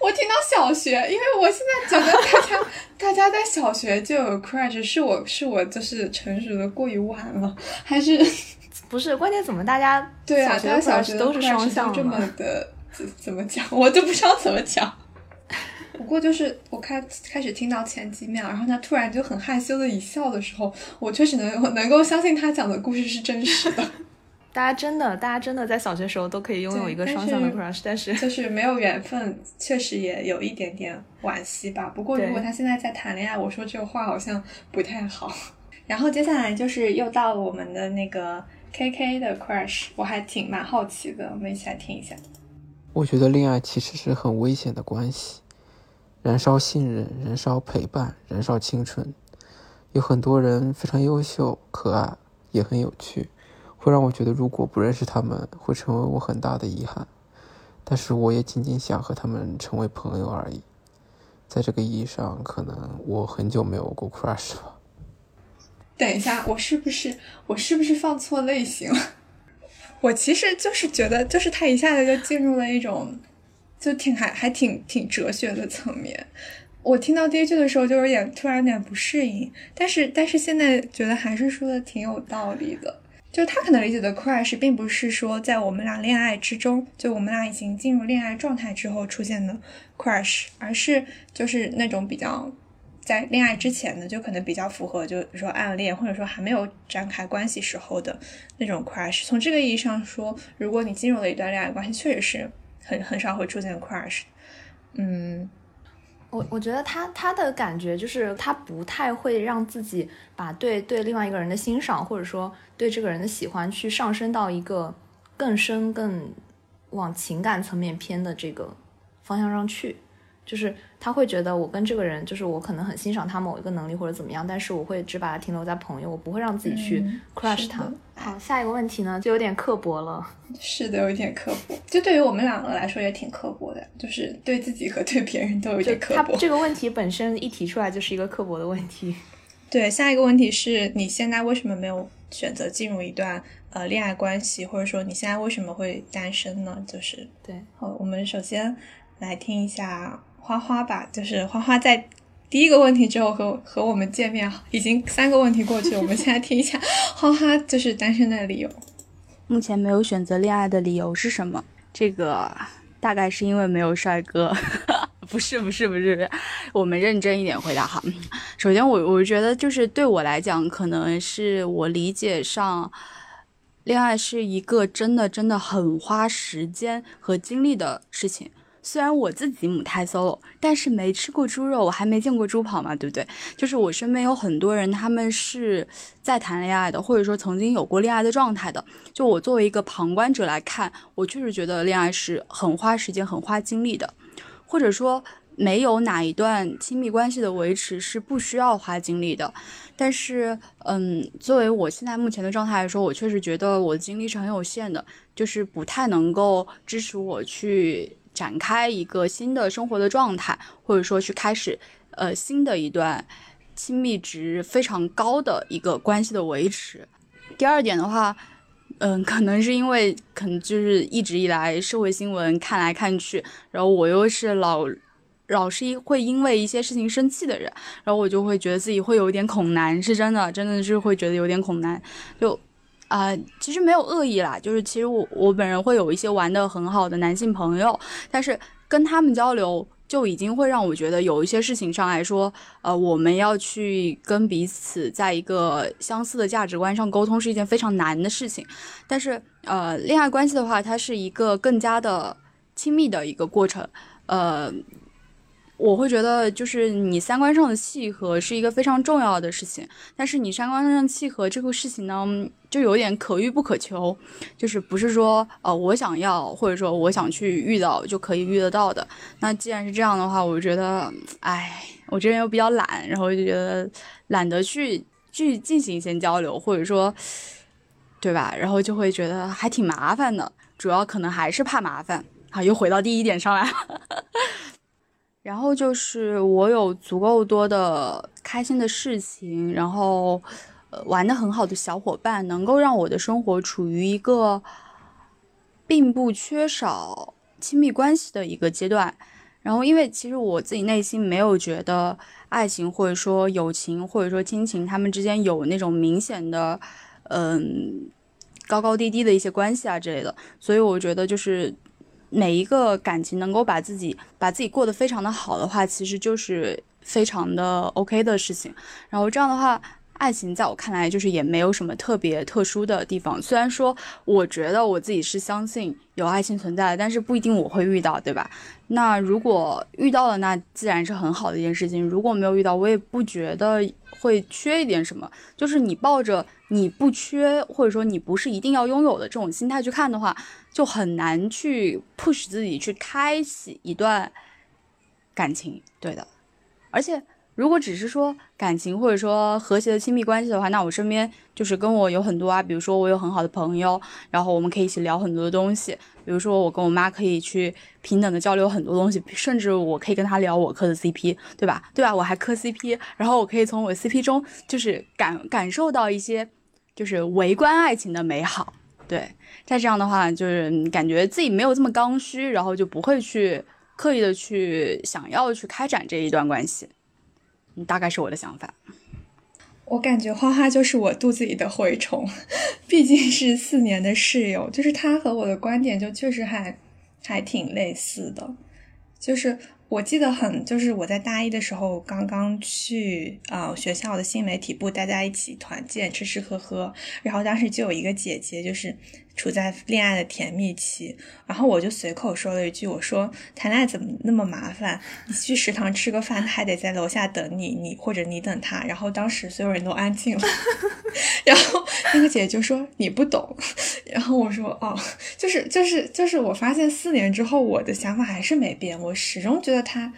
我听到小学，因为我现在觉得大家 大家在小学就有 crush，是我是我就是成熟的过于晚了，还是 不是？关键怎么大家 对啊，大家小学都是双向这么的怎怎么讲？我都不知道怎么讲。不过就是我开开始听到前几秒，然后他突然就很害羞的一笑的时候，我确实能能够相信他讲的故事是真实的。大家真的，大家真的在小学时候都可以拥有一个双向的 crush，但是就是没有缘分，确实也有一点点惋惜吧。不过如果他现在在谈恋爱，我说这个话好像不太好。然后接下来就是又到了我们的那个 K K 的 crush，我还挺蛮好奇的，我们一起来听一下。我觉得恋爱其实是很危险的关系。燃烧信任，燃烧陪伴，燃烧青春。有很多人非常优秀、可爱，也很有趣，会让我觉得如果不认识他们，会成为我很大的遗憾。但是我也仅仅想和他们成为朋友而已。在这个意义上，可能我很久没有过 crush 了。等一下，我是不是我是不是放错类型了？我其实就是觉得，就是他一下子就进入了一种。就挺还还挺挺哲学的层面，我听到第一句的时候就有点突然有点不适应，但是但是现在觉得还是说的挺有道理的。就他可能理解的 crush，并不是说在我们俩恋爱之中，就我们俩已经进入恋爱状态之后出现的 crush，而是就是那种比较在恋爱之前的，就可能比较符合，就比如说暗恋或者说还没有展开关系时候的那种 crush。从这个意义上说，如果你进入了一段恋爱关系，确实是。很很少会出现 crush，嗯，我我觉得他他的感觉就是他不太会让自己把对对另外一个人的欣赏或者说对这个人的喜欢去上升到一个更深更往情感层面偏的这个方向上去。就是他会觉得我跟这个人，就是我可能很欣赏他某一个能力或者怎么样，但是我会只把他停留在朋友，我不会让自己去 crush 他。好，下一个问题呢，就有点刻薄了。是的，有一点刻薄。就对于我们两个来说也挺刻薄的，就是对自己和对别人都有点刻薄。这个问题本身一提出来就是一个刻薄的问题。对，下一个问题是你现在为什么没有选择进入一段呃恋爱关系，或者说你现在为什么会单身呢？就是对。好，我们首先来听一下。花花吧，就是花花在第一个问题之后和和我们见面，已经三个问题过去，我们现在听一下花花就是单身的理由。目前没有选择恋爱的理由是什么？这个大概是因为没有帅哥。不是不是不是，我们认真一点回答哈。首先，我我觉得就是对我来讲，可能是我理解上，恋爱是一个真的真的很花时间和精力的事情。虽然我自己母胎 solo，但是没吃过猪肉，我还没见过猪跑嘛，对不对？就是我身边有很多人，他们是在谈恋爱的，或者说曾经有过恋爱的状态的。就我作为一个旁观者来看，我确实觉得恋爱是很花时间、很花精力的。或者说，没有哪一段亲密关系的维持是不需要花精力的。但是，嗯，作为我现在目前的状态来说，我确实觉得我的精力是很有限的，就是不太能够支持我去展开一个新的生活的状态，或者说去开始呃新的一段亲密值非常高的一个关系的维持。第二点的话。嗯，可能是因为可能就是一直以来社会新闻看来看去，然后我又是老老是会因为一些事情生气的人，然后我就会觉得自己会有点恐男，是真的，真的是会觉得有点恐男。就啊，其实没有恶意啦，就是其实我我本人会有一些玩的很好的男性朋友，但是跟他们交流。就已经会让我觉得有一些事情上来说，呃，我们要去跟彼此在一个相似的价值观上沟通是一件非常难的事情。但是，呃，恋爱关系的话，它是一个更加的亲密的一个过程，呃。我会觉得，就是你三观上的契合是一个非常重要的事情，但是你三观上契合这个事情呢，就有点可遇不可求，就是不是说，呃，我想要或者说我想去遇到就可以遇得到的。那既然是这样的话，我觉得，哎，我这人又比较懒，然后就觉得懒得去去进行一些交流，或者说，对吧？然后就会觉得还挺麻烦的，主要可能还是怕麻烦。好，又回到第一点上来。然后就是我有足够多的开心的事情，然后，玩的很好的小伙伴，能够让我的生活处于一个并不缺少亲密关系的一个阶段。然后，因为其实我自己内心没有觉得爱情或者说友情或者说亲情他们之间有那种明显的，嗯，高高低低的一些关系啊之类的。所以我觉得就是。每一个感情能够把自己把自己过得非常的好的话，其实就是非常的 OK 的事情。然后这样的话，爱情在我看来就是也没有什么特别特殊的地方。虽然说我觉得我自己是相信有爱情存在的，但是不一定我会遇到，对吧？那如果遇到了，那自然是很好的一件事情。如果没有遇到，我也不觉得会缺一点什么。就是你抱着你不缺，或者说你不是一定要拥有的这种心态去看的话。就很难去 push 自己去开启一段感情，对的。而且，如果只是说感情或者说和谐的亲密关系的话，那我身边就是跟我有很多啊，比如说我有很好的朋友，然后我们可以一起聊很多的东西。比如说我跟我妈可以去平等的交流很多东西，甚至我可以跟她聊我磕的 CP，对吧？对吧？我还磕 CP，然后我可以从我 CP 中就是感感受到一些就是围观爱情的美好。对，再这样的话，就是感觉自己没有这么刚需，然后就不会去刻意的去想要去开展这一段关系。大概是我的想法。我感觉花花就是我肚子里的蛔虫，毕竟是四年的室友，就是他和我的观点就确实还还挺类似的，就是。我记得很，就是我在大一的时候刚刚去呃学校的新媒体部，大家一起团建吃吃喝喝，然后当时就有一个姐姐，就是。处在恋爱的甜蜜期，然后我就随口说了一句：“我说谈恋爱怎么那么麻烦？你去食堂吃个饭，他还得在楼下等你，你或者你等他。”然后当时所有人都安静了，然后那个姐姐就说：“你不懂。”然后我说：“哦，就是就是就是，我发现四年之后，我的想法还是没变，我始终觉得他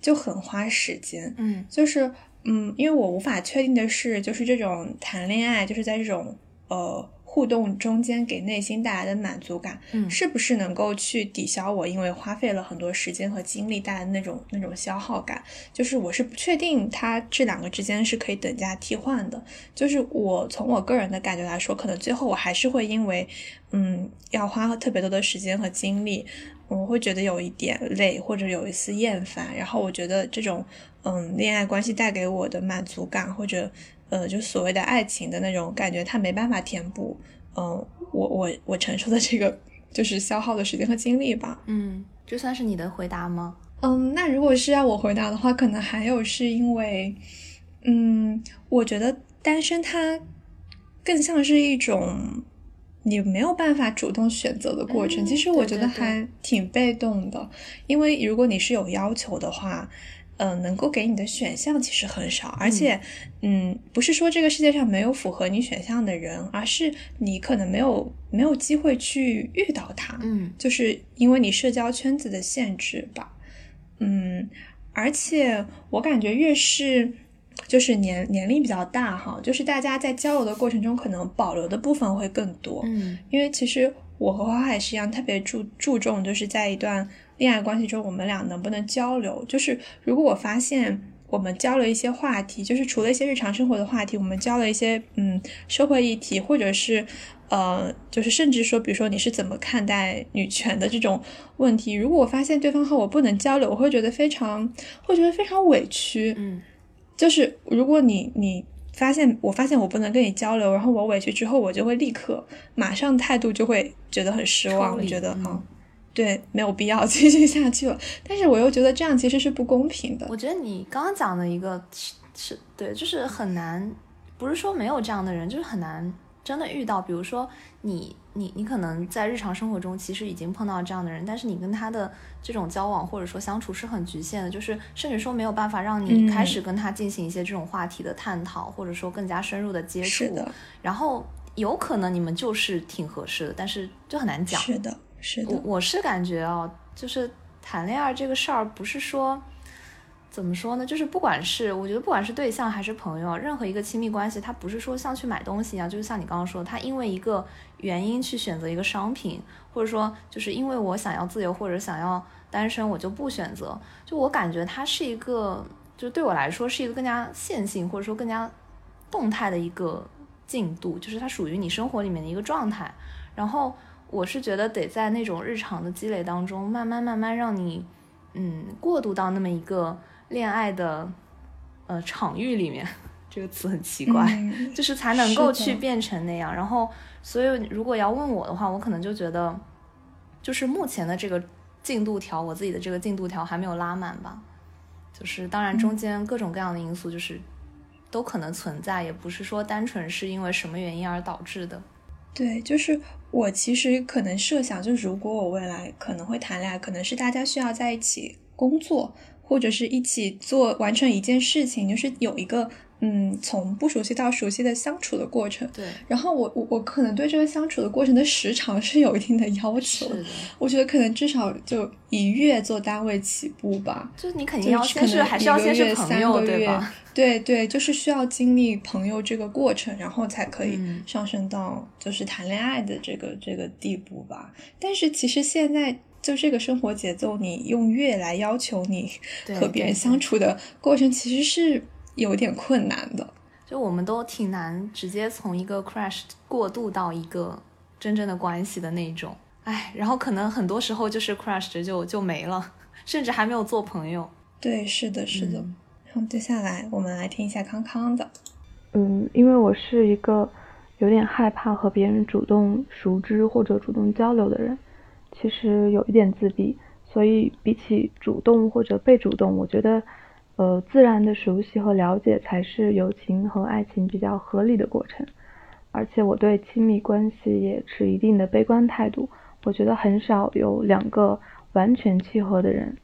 就很花时间。嗯，就是嗯，因为我无法确定的是，就是这种谈恋爱，就是在这种呃。”互动中间给内心带来的满足感，嗯，是不是能够去抵消我因为花费了很多时间和精力带来的那种那种消耗感？就是我是不确定它这两个之间是可以等价替换的。就是我从我个人的感觉来说，可能最后我还是会因为，嗯，要花特别多的时间和精力，我会觉得有一点累或者有一丝厌烦。然后我觉得这种，嗯，恋爱关系带给我的满足感或者。呃，就所谓的爱情的那种感觉，它没办法填补，嗯，我我我承受的这个就是消耗的时间和精力吧。嗯，这算是你的回答吗？嗯，那如果是要我回答的话，可能还有是因为，嗯，我觉得单身它更像是一种你没有办法主动选择的过程。其实我觉得还挺被动的，因为如果你是有要求的话。嗯，能够给你的选项其实很少，而且，嗯，不是说这个世界上没有符合你选项的人，而是你可能没有没有机会去遇到他，嗯，就是因为你社交圈子的限制吧，嗯，而且我感觉越是就是年年龄比较大哈，就是大家在交流的过程中可能保留的部分会更多，嗯，因为其实我和花花也是一样，特别注注重就是在一段。恋爱关系中，我们俩能不能交流？就是如果我发现我们交了一些话题，就是除了一些日常生活的话题，我们交了一些嗯社会议题，或者是呃，就是甚至说，比如说你是怎么看待女权的这种问题？如果我发现对方和我不能交流，我会觉得非常会觉得非常委屈。嗯，就是如果你你发现我发现我不能跟你交流，然后我委屈之后，我就会立刻马上态度就会觉得很失望，我觉得嗯。对，没有必要 继续下去了。但是我又觉得这样其实是不公平的。我觉得你刚刚讲的一个是是对，就是很难，不是说没有这样的人，就是很难真的遇到。比如说你你你可能在日常生活中其实已经碰到这样的人，但是你跟他的这种交往或者说相处是很局限的，就是甚至说没有办法让你开始跟他进行一些这种话题的探讨，或者说更加深入的接触。然后有可能你们就是挺合适的，但是就很难讲。是的。是我我是感觉啊，就是谈恋爱这个事儿，不是说怎么说呢？就是不管是我觉得，不管是对象还是朋友，任何一个亲密关系，它不是说像去买东西一样，就是像你刚刚说，他因为一个原因去选择一个商品，或者说就是因为我想要自由或者想要单身，我就不选择。就我感觉它是一个，就对我来说是一个更加线性或者说更加动态的一个进度，就是它属于你生活里面的一个状态，然后。我是觉得得在那种日常的积累当中，慢慢慢慢让你，嗯，过渡到那么一个恋爱的，呃，场域里面。这个词很奇怪，就是才能够去变成那样。然后，所以如果要问我的话，我可能就觉得，就是目前的这个进度条，我自己的这个进度条还没有拉满吧。就是当然中间各种各样的因素，就是都可能存在，也不是说单纯是因为什么原因而导致的。对，就是我其实可能设想，就如果我未来可能会谈恋爱，可能是大家需要在一起工作，或者是一起做完成一件事情，就是有一个。嗯，从不熟悉到熟悉的相处的过程。对，然后我我我可能对这个相处的过程的时长是有一定的要求。是的，我觉得可能至少就以月做单位起步吧。就是你肯定要先是还是要先是朋友对吧？对对，就是需要经历朋友这个过程，然后才可以上升到就是谈恋爱的这个这个地步吧。但是其实现在就这个生活节奏，你用月来要求你和别人相处的过程，其实是。有点困难的，就我们都挺难直接从一个 crash 过渡到一个真正的关系的那种，哎，然后可能很多时候就是 crash 就就没了，甚至还没有做朋友。对，是的，是的。然后接下来我们来听一下康康的。嗯，因为我是一个有点害怕和别人主动熟知或者主动交流的人，其实有一点自闭，所以比起主动或者被主动，我觉得。呃，自然的熟悉和了解才是友情和爱情比较合理的过程。而且我对亲密关系也持一定的悲观态度。我觉得很少有两个完全契合的人，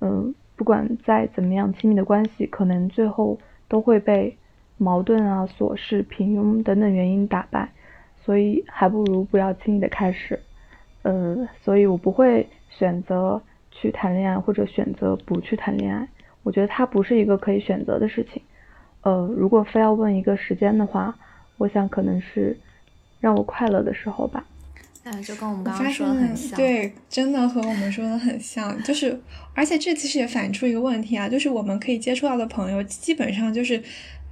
嗯，不管再怎么样亲密的关系，可能最后都会被矛盾啊、琐事、平庸等等原因打败。所以还不如不要轻易的开始。嗯，所以我不会选择去谈恋爱，或者选择不去谈恋爱。我觉得它不是一个可以选择的事情，呃，如果非要问一个时间的话，我想可能是让我快乐的时候吧。嗯，就跟我们刚刚说的很像，对，真的和我们说的很像。就是，而且这其实也反映出一个问题啊，就是我们可以接触到的朋友，基本上就是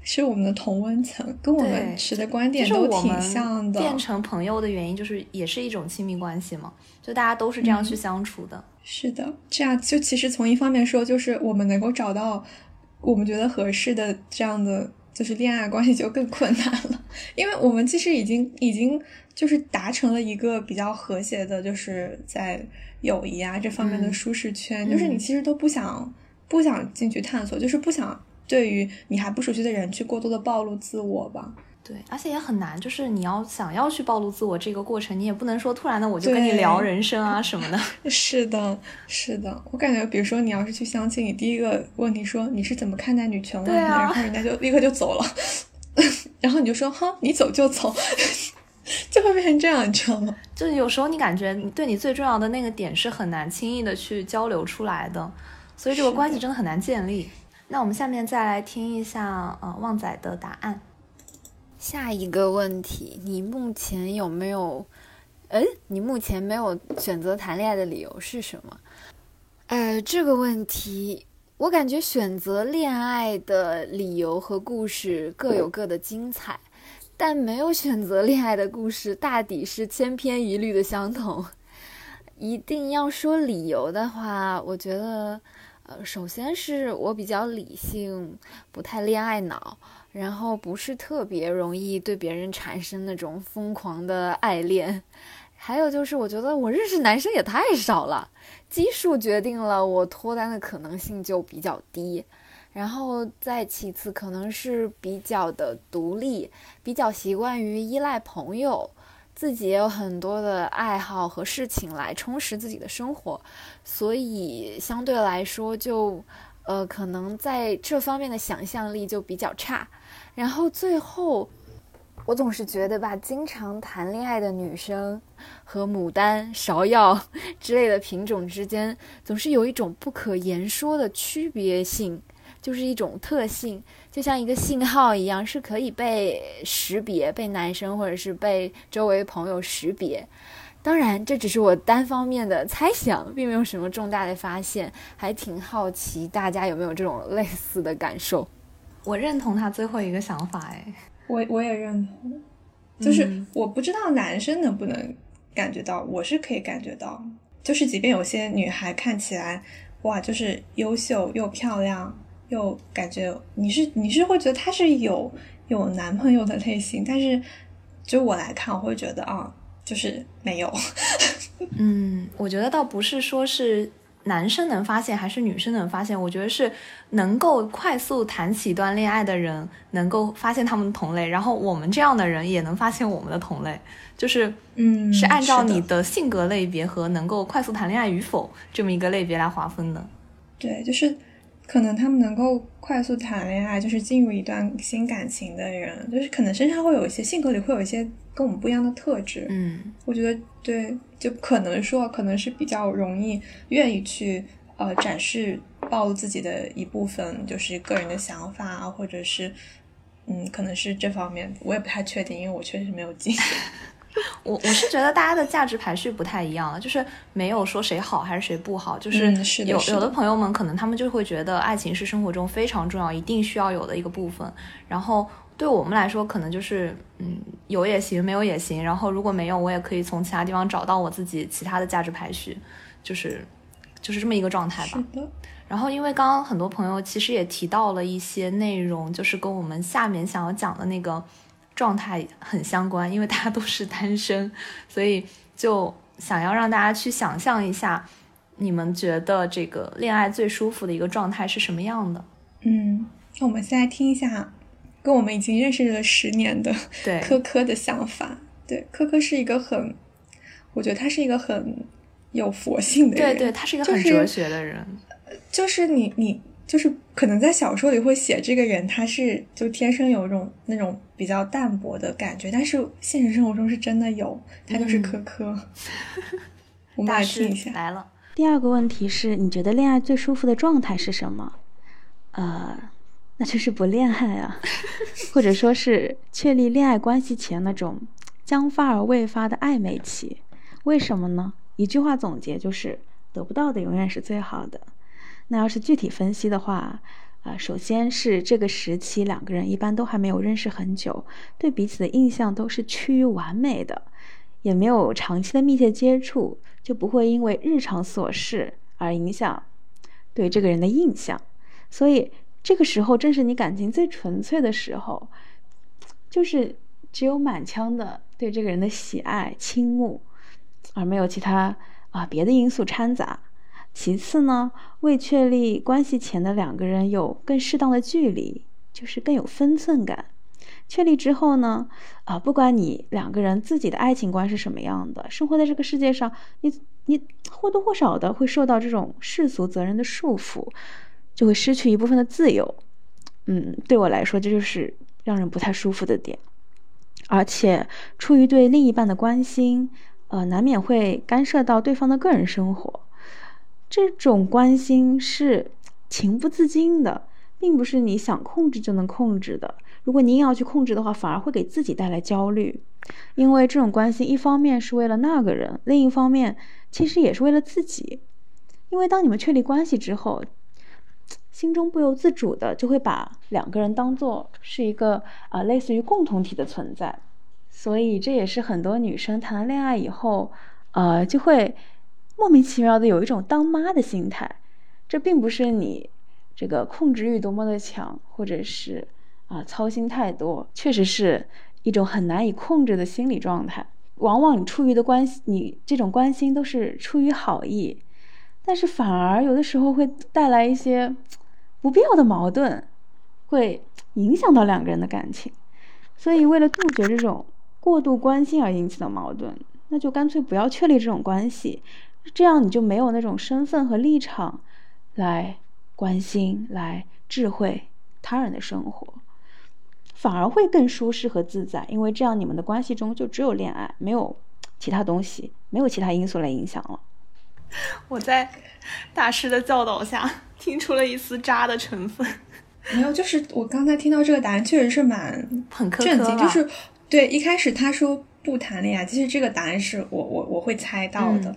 是我们的同温层，跟我们持的观点都挺像的。变成朋友的原因，就是也是一种亲密关系嘛，就大家都是这样去相处的。是的，这样就其实从一方面说，就是我们能够找到我们觉得合适的这样的就是恋爱关系就更困难了，因为我们其实已经已经。就是达成了一个比较和谐的，就是在友谊啊这方面的舒适圈。就是你其实都不想不想进去探索，就是不想对于你还不熟悉的人去过多的暴露自我吧。对，而且也很难，就是你要想要去暴露自我这个过程，你也不能说突然的我就跟你聊人生啊什么的。是的，是的，我感觉，比如说你要是去相亲，你第一个问题说你是怎么看待女权问题，然后人家就立刻就走了，然后你就说哈，你走就走。就会变成这样，你知道吗？就是有时候你感觉对你最重要的那个点是很难轻易的去交流出来的，所以这个关系真的很难建立。那我们下面再来听一下呃旺仔的答案。下一个问题，你目前有没有？哎，你目前没有选择谈恋爱的理由是什么？呃，这个问题我感觉选择恋爱的理由和故事各有各的精彩。但没有选择恋爱的故事，大抵是千篇一律的相同。一定要说理由的话，我觉得，呃，首先是我比较理性，不太恋爱脑，然后不是特别容易对别人产生那种疯狂的爱恋。还有就是，我觉得我认识男生也太少了，基数决定了我脱单的可能性就比较低。然后再其次，可能是比较的独立，比较习惯于依赖朋友，自己也有很多的爱好和事情来充实自己的生活，所以相对来说就，呃，可能在这方面的想象力就比较差。然后最后，我总是觉得吧，经常谈恋爱的女生和牡丹、芍药 之类的品种之间，总是有一种不可言说的区别性。就是一种特性，就像一个信号一样，是可以被识别、被男生或者是被周围朋友识别。当然，这只是我单方面的猜想，并没有什么重大的发现。还挺好奇大家有没有这种类似的感受。我认同他最后一个想法，哎，我我也认同。就是我不知道男生能不能感觉到，我是可以感觉到。就是即便有些女孩看起来，哇，就是优秀又漂亮。又感觉你是你是会觉得他是有有男朋友的类型，但是就我来看，我会觉得啊，就是没有。嗯，我觉得倒不是说是男生能发现还是女生能发现，我觉得是能够快速谈起一段恋爱的人能够发现他们的同类，然后我们这样的人也能发现我们的同类，就是嗯，是按照你的性格类别和能够快速谈恋爱与否这么一个类别来划分的。对，就是。可能他们能够快速谈恋爱，就是进入一段新感情的人，就是可能身上会有一些性格里会有一些跟我们不一样的特质。嗯，我觉得对，就可能说可能是比较容易愿意去呃展示暴露自己的一部分，就是个人的想法啊，或者是嗯，可能是这方面，我也不太确定，因为我确实没有经验。我我是觉得大家的价值排序不太一样了，就是没有说谁好还是谁不好，就是有有的朋友们可能他们就会觉得爱情是生活中非常重要、一定需要有的一个部分，然后对我们来说可能就是嗯有也行，没有也行，然后如果没有，我也可以从其他地方找到我自己其他的价值排序，就是就是这么一个状态吧。然后因为刚刚很多朋友其实也提到了一些内容，就是跟我们下面想要讲的那个。状态很相关，因为大家都是单身，所以就想要让大家去想象一下，你们觉得这个恋爱最舒服的一个状态是什么样的？嗯，那我们先来听一下，跟我们已经认识了十年的对 科科的想法。对，科科是一个很，我觉得他是一个很有佛性的人，对对，他是一个很哲学的人，就是你你。就是可能在小说里会写这个人，他是就天生有一种那种比较淡薄的感觉，但是现实生活中是真的有，他就是科科。我们来听一下。来了。第二个问题是你觉得恋爱最舒服的状态是什么？呃，那就是不恋爱啊，或者说是确立恋爱关系前那种将发而未发的暧昧期。为什么呢？一句话总结就是：得不到的永远是最好的。那要是具体分析的话，啊，首先是这个时期两个人一般都还没有认识很久，对彼此的印象都是趋于完美的，也没有长期的密切接触，就不会因为日常琐事而影响对这个人的印象。所以这个时候正是你感情最纯粹的时候，就是只有满腔的对这个人的喜爱、倾慕，而没有其他啊别的因素掺杂。其次呢，未确立关系前的两个人有更适当的距离，就是更有分寸感。确立之后呢，啊，不管你两个人自己的爱情观是什么样的，生活在这个世界上，你你或多或少的会受到这种世俗责任的束缚，就会失去一部分的自由。嗯，对我来说，这就是让人不太舒服的点。而且，出于对另一半的关心，呃，难免会干涉到对方的个人生活。这种关心是 情不自禁的，并不是你想控制就能控制的。如果你硬要去控制的话，反而会给自己带来焦虑。因为这种关心，一方面是为了那个人，另一方面其实也是为了自己。因为当你们确立关系之后，心中不由自主的就会把两个人当做是一个啊类似于共同体的存在。所以这也是很多女生谈了恋爱以后，呃，就会。莫名其妙的有一种当妈的心态，这并不是你这个控制欲多么的强，或者是啊操心太多，确实是一种很难以控制的心理状态。往往你出于的关系，你这种关心都是出于好意，但是反而有的时候会带来一些不必要的矛盾，会影响到两个人的感情。所以为了杜绝这种过度关心而引起的矛盾，那就干脆不要确立这种关系。这样你就没有那种身份和立场，来关心、来智慧他人的生活，反而会更舒适和自在。因为这样你们的关系中就只有恋爱，没有其他东西，没有其他因素来影响了。我在大师的教导下听出了一丝渣的成分。没有，就是我刚才听到这个答案确实是蛮很震惊，就是对一开始他说不谈恋爱，其实这个答案是我我我会猜到的。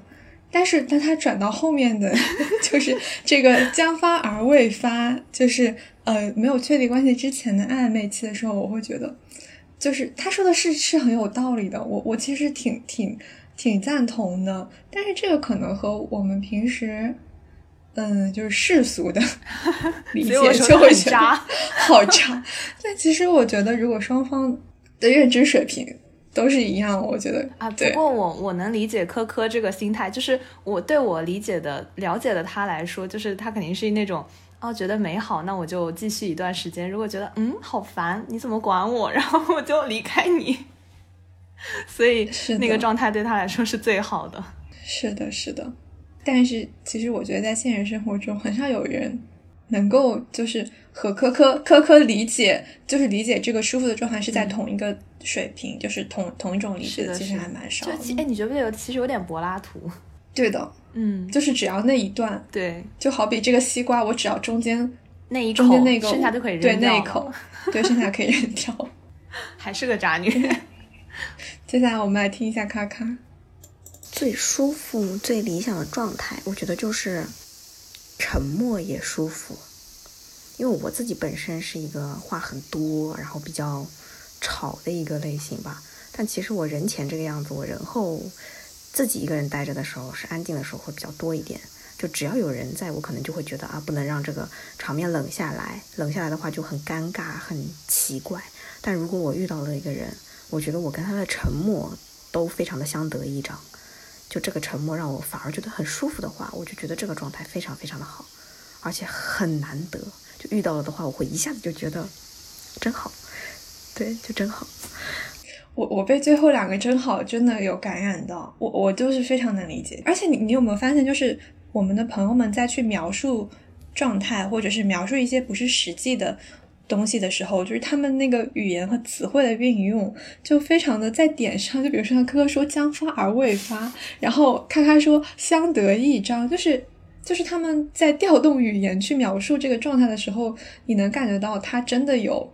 但是当他转到后面的，就是这个将发而未发，就是呃没有确立关系之前的暧昧期的时候，我会觉得，就是他说的是是很有道理的，我我其实挺挺挺赞同的。但是这个可能和我们平时，嗯，就是世俗的 理解就会觉得好渣。但其实我觉得，如果双方的认知水平。都是一样，我觉得啊。不过我我能理解科科这个心态，就是我对我理解的了解的他来说，就是他肯定是那种哦，觉得美好，那我就继续一段时间。如果觉得嗯好烦，你怎么管我，然后我就离开你。所以那个状态对他来说是最好的。是的，是的。但是其实我觉得在现实生活中，很少有人能够就是和科科科科理解，就是理解这个舒服的状态是在同一个。水平就是同同一种理解，其实还蛮少。就哎，你觉不觉得其实有点柏拉图？对的，嗯，就是只要那一段，对，就好比这个西瓜，我只要中间那一中间那个，剩下都可以扔掉。对，那一口，对，剩下可以扔掉。还是个渣女。接下来我们来听一下咔咔最舒服、最理想的状态，我觉得就是沉默也舒服。因为我自己本身是一个话很多，然后比较。吵的一个类型吧，但其实我人前这个样子，我人后自己一个人待着的时候是安静的时候会比较多一点。就只要有人在，我可能就会觉得啊，不能让这个场面冷下来，冷下来的话就很尴尬、很奇怪。但如果我遇到了一个人，我觉得我跟他的沉默都非常的相得益彰，就这个沉默让我反而觉得很舒服的话，我就觉得这个状态非常非常的好，而且很难得。就遇到了的话，我会一下子就觉得真好。对，就真好。我我被最后两个真好真的有感染到，我我就是非常能理解。而且你你有没有发现，就是我们的朋友们在去描述状态，或者是描述一些不是实际的东西的时候，就是他们那个语言和词汇的运用就非常的在点上。就比如说，科科说将发而未发，然后咔咔说相得益彰，就是就是他们在调动语言去描述这个状态的时候，你能感觉到他真的有。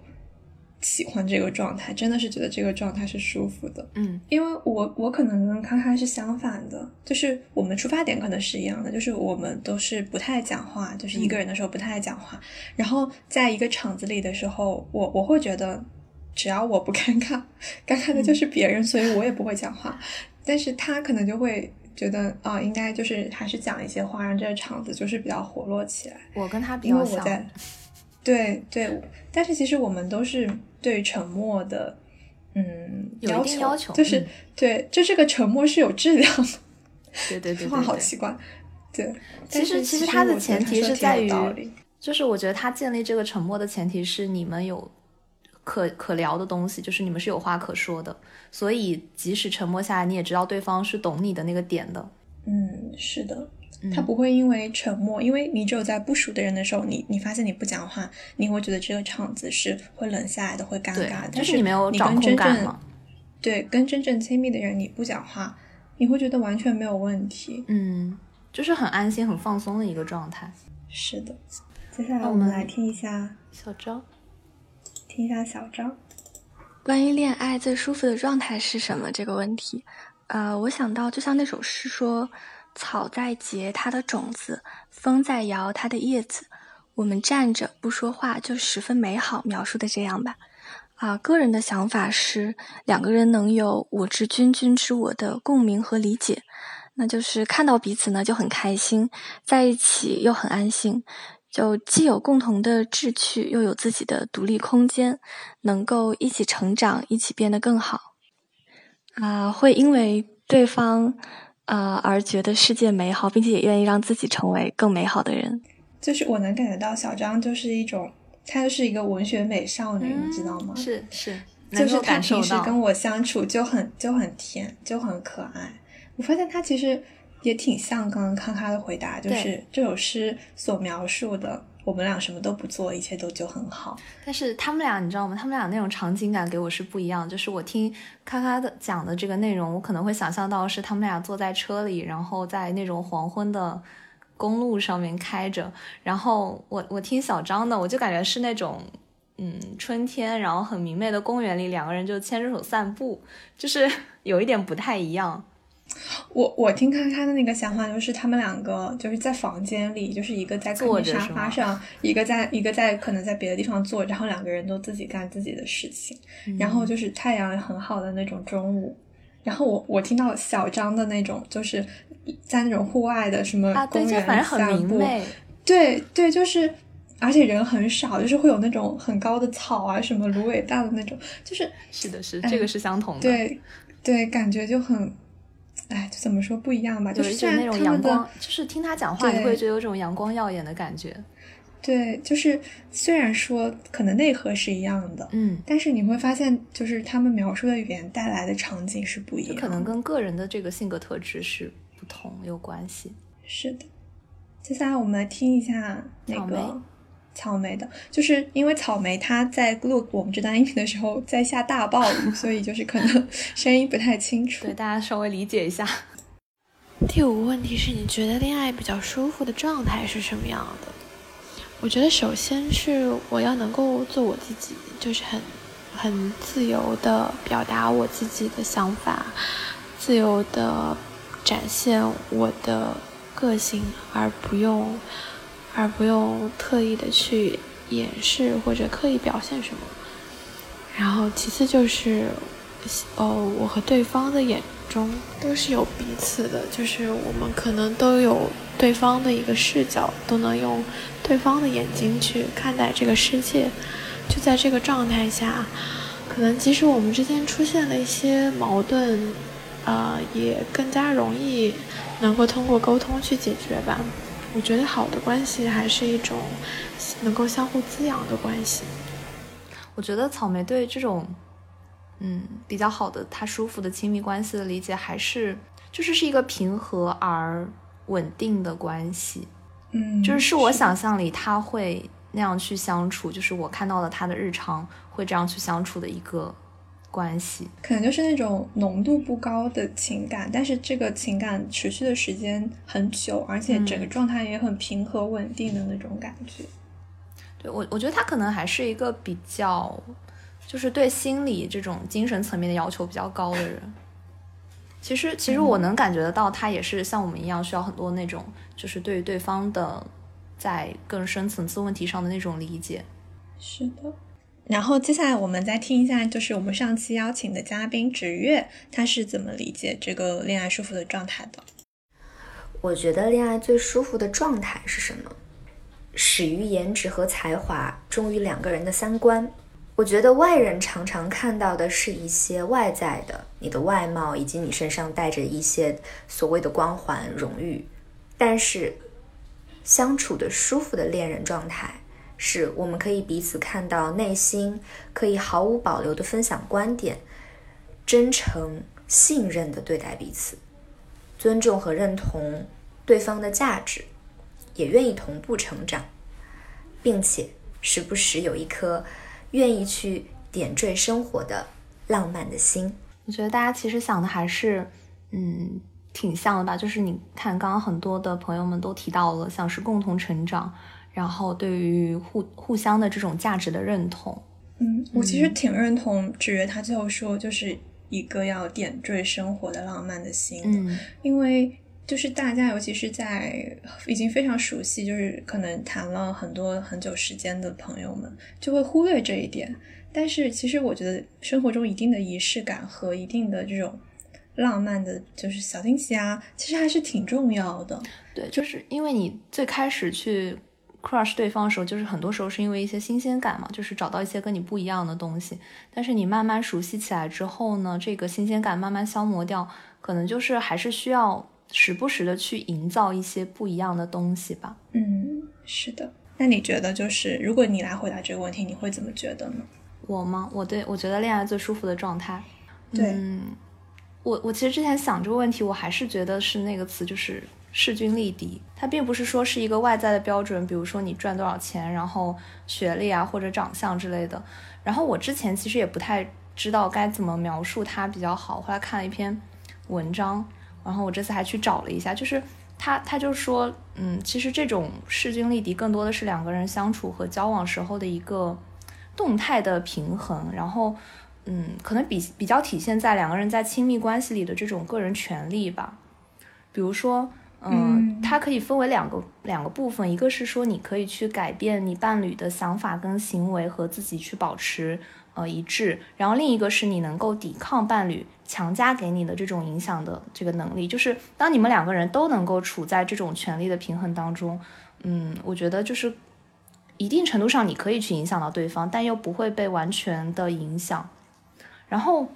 喜欢这个状态，真的是觉得这个状态是舒服的。嗯，因为我我可能跟康康是相反的，就是我们出发点可能是一样的，就是我们都是不太讲话，就是一个人的时候不太爱讲话。然后在一个场子里的时候，我我会觉得只要我不尴尬，尴尬的就是别人，所以我也不会讲话。但是他可能就会觉得啊、应该就是还是讲一些话，让这个场子就是比较活络起来。我跟他比因为较在，对对，但是其实我们都是对于沉默的，嗯，有一定要求就是、嗯对，就这个沉默是有质量的。对对对这话。好奇怪，对。其实其实它的前提是在于就是我觉得他建立这个沉默的前提是你们有可可聊的东西，就是你们是有话可说的，所以即使沉默下来，你也知道对方是懂你的那个点的。嗯，是的。嗯他不会因为沉默，因为你只有在不熟的人的时候，你你发现你不讲话，你会觉得这个场子是会冷下来的，会尴尬的。但是是你没有你掌控感嘛对，跟真正亲密的人你不讲话，你会觉得完全没有问题。嗯，就是很安心、很放松的一个状态。是的。接下来我们来听一下小张，听一下小张。关于恋爱最舒服的状态是什么这个问题，呃，我想到就像那首诗说：“草在结它的种子，风在摇它的叶子，我们站着不说话就十分美好。”描述的这样吧。啊，个人的想法是两个人能有我知君，君知我的共鸣和理解，那就是看到彼此呢就很开心，在一起又很安心，就既有共同的志趣，又有自己的独立空间，能够一起成长，一起变得更好。啊、会因为对方呃而觉得世界美好，并且也愿意让自己成为更美好的人。就是我能感觉到小张就是一种，她就是一个文学美少女，你知道吗？是是，就是她平时跟我相处就很就很甜，就很可爱。我发现她其实也挺像刚刚康康的回答，就是这首诗所描述的，我们俩什么都不做，一切都就很好。但是他们俩，你知道吗？他们俩那种场景感给我是不一样。就是我听咔咔的讲的这个内容，我可能会想象到是他们俩坐在车里，然后在那种黄昏的公路上面开着。然后我我听小张的，我就感觉是那种嗯春天，然后很明媚的公园里，两个人就牵着手散步，就是 有一点不太一样。我我听看他的那个想法就是他们两个就是在房间里，就是一个在客厅沙发上，一个在一个在可能在别的地方坐，然后两个人都自己干自己的事情，嗯然后就是太阳很好的那种中午，然后我我听到小张的那种就是在那种户外的什么公园散步。对对，就是。而且人很少，就是会有那种很高的草啊，什么芦苇荡的那种，就是是的是，哎这个是相同的。对对，感觉就很，哎，就怎么说不一样吧？就是虽然那种阳光，就是听他讲话，你会觉得有种阳光耀眼的感觉。对，就是虽然说可能内核是一样的，嗯，但是你会发现，就是他们描述的语言带来的场景是不一样的，可能跟个人的这个性格特质是不同有关系。是的。接下来我们来听一下那个草莓的，就是因为草莓它在录我们这段音频的时候在下大暴雨，所以就是可能 声音不太清楚。对，大家稍微理解一下。第五个问题是你觉得恋爱比较舒服的状态是什么样的？我觉得首先是我要能够做我自己，就是很很自由的表达我自己的想法，自由的展现我的个性，而不用而不用特意的去掩饰或者刻意表现什么。然后其次就是，哦，我和对方的眼中都是有彼此的，就是我们可能都有对方的一个视角，都能用对方的眼睛去看待这个世界。就在这个状态下，可能即使我们之间出现了一些矛盾，呃，也更加容易能够通过沟通去解决吧。我觉得好的关系还是一种能够相互滋养的关系。我觉得草莓对这种，嗯，比较好的、他舒服的亲密关系的理解，还是就是是一个平和而稳定的关系。嗯，就是是我想象里他会那样去相处，就是我看到了他的日常会这样去相处的一个关系。可能就是那种浓度不高的情感，但是这个情感持续的时间很久，而且整个嗯状态也很平和稳定的那种感觉。对我，我觉得他可能还是一个比较，就是对心理这种精神层面的要求比较高的人。其实，其实我能感觉得到，他也是像我们一样，需要很多那种，就是对于对方的在更深层次问题上的那种理解。是的。然后接下来我们再听一下，就是我们上期邀请的嘉宾芷月，他是怎么理解这个恋爱舒服的状态的？我觉得恋爱最舒服的状态是什么？始于颜值和才华，忠于两个人的三观。我觉得外人常常看到的是一些外在的，你的外貌以及你身上带着一些所谓的光环、荣誉，但是相处的舒服的恋人状态。是我们可以彼此看到内心，可以毫无保留的分享观点，真诚信任的对待彼此，尊重和认同对方的价值，也愿意同步成长，并且时不时有一颗愿意去点缀生活的浪漫的心。我觉得大家其实想的还是，嗯，挺像的吧。就是你看，刚刚很多的朋友们都提到了，像是共同成长。然后，对于互互相的这种价值的认同，嗯，我其实挺认同芷月他最后说，就是一个要点缀生活的浪漫的心嗯，因为就是大家，尤其是在已经非常熟悉，就是可能谈了很多很久时间的朋友们，就会忽略这一点。但是，其实我觉得生活中一定的仪式感和一定的这种浪漫的，就是小惊喜啊，其实还是挺重要的。对，就是因为你最开始去。Crush 对方的时候，就是很多时候是因为一些新鲜感嘛，就是找到一些跟你不一样的东西。但是你慢慢熟悉起来之后呢，这个新鲜感慢慢消磨掉，可能就是还是需要时不时的去营造一些不一样的东西吧。嗯，是的。那你觉得，就是如果你来回答这个问题，你会怎么觉得呢？我吗？我对我觉得恋爱最舒服的状态，对，嗯，我我其实之前想这个问题，我还是觉得是那个词，就是。势均力敌，它并不是说是一个外在的标准，比如说你赚多少钱，然后学历啊或者长相之类的。然后我之前其实也不太知道该怎么描述它比较好，后来看了一篇文章，然后我这次还去找了一下，就是他他就说，嗯，其实这种势均力敌更多的是两个人相处和交往时候的一个动态的平衡，然后嗯，可能比比较体现在两个人在亲密关系里的这种个人权利吧，比如说。嗯，它可以分为两个两个部分，一个是说你可以去改变你伴侣的想法跟行为和自己去保持呃一致，然后另一个是你能够抵抗伴侣强加给你的这种影响的这个能力，就是当你们两个人都能够处在这种权力的平衡当中，嗯，我觉得就是一定程度上你可以去影响到对方，但又不会被完全的影响，然后。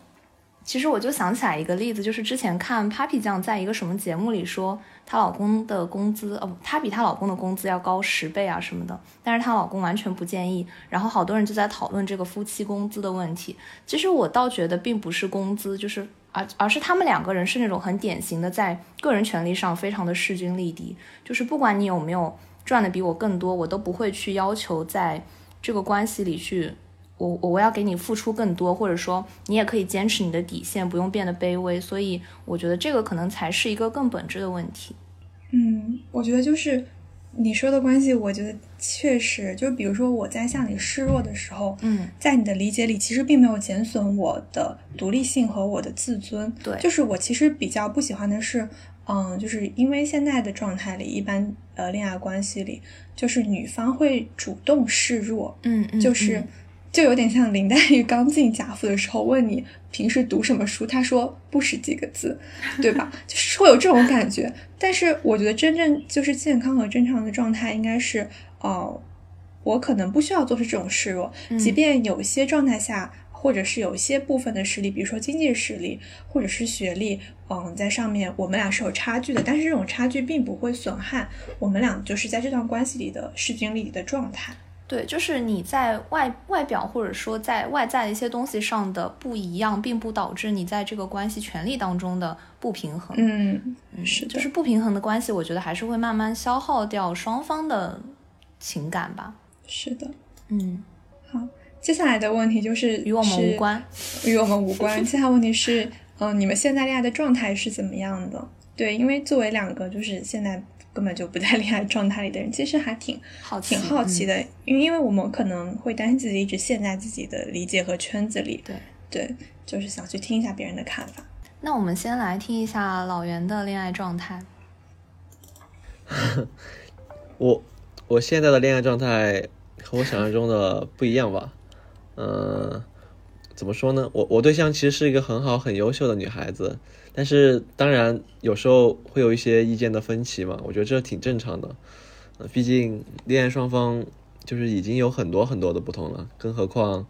其实我就想起来一个例子，就是之前看 Papi 酱在一个什么节目里说，她老公的工资，哦，她比她老公的工资要高十倍啊什么的，但是她老公完全不建议，然后好多人就在讨论这个夫妻工资的问题。其实我倒觉得并不是工资，就是而而是他们两个人是那种很典型的在个人权利上非常的势均力敌，就是不管你有没有赚的比我更多，我都不会去要求在这个关系里去。我我我要给你付出更多，或者说你也可以坚持你的底线，不用变得卑微。所以我觉得这个可能才是一个更本质的问题。嗯，我觉得就是你说的关系，我觉得确实就比如说我在向你示弱的时候，嗯，在你的理解里其实并没有减损我的独立性和我的自尊。对，就是我其实比较不喜欢的是，嗯，就是因为现在的状态里，一般呃恋爱关系里，就是女方会主动示弱，嗯嗯，就是。就有点像林黛玉刚进贾府的时候，问你平时读什么书，她说不识几个字，对吧？就是会有这种感觉。但是我觉得真正就是健康和正常的状态，应该是，哦，我可能不需要做出这种示弱，即便有些状态下，或者是有一些部分的实力，比如说经济实力或者是学历，嗯，在上面我们俩是有差距的，但是这种差距并不会损害我们俩就是在这段关系里的势均力敌的状态。对，就是你在外外表或者说在外在的一些东西上的不一样，并不导致你在这个关系权利当中的不平衡。嗯，是，就是不平衡的关系，我觉得还是会慢慢消耗掉双方的情感吧。是的，嗯，好，接下来的问题就是与我们无关，与我们无关。接下来问题是，嗯，你们现在恋爱的状态是怎么样的？对，因为作为两个就是现在。根本就不在恋爱状态里的人，其实还挺好挺好奇的，因为因为我们可能会担心自己一直陷在自己的理解和圈子里，对对，就是想去听一下别人的看法。那我们先来听一下老袁的恋爱状态。我我现在的恋爱状态和我想象中的不一样吧？嗯，怎么说呢？我我对象其实是一个很好很优秀的女孩子，但是当然有时候会有一些意见的分歧嘛，我觉得这挺正常的。毕竟恋爱双方就是已经有很多很多的不同了，更何况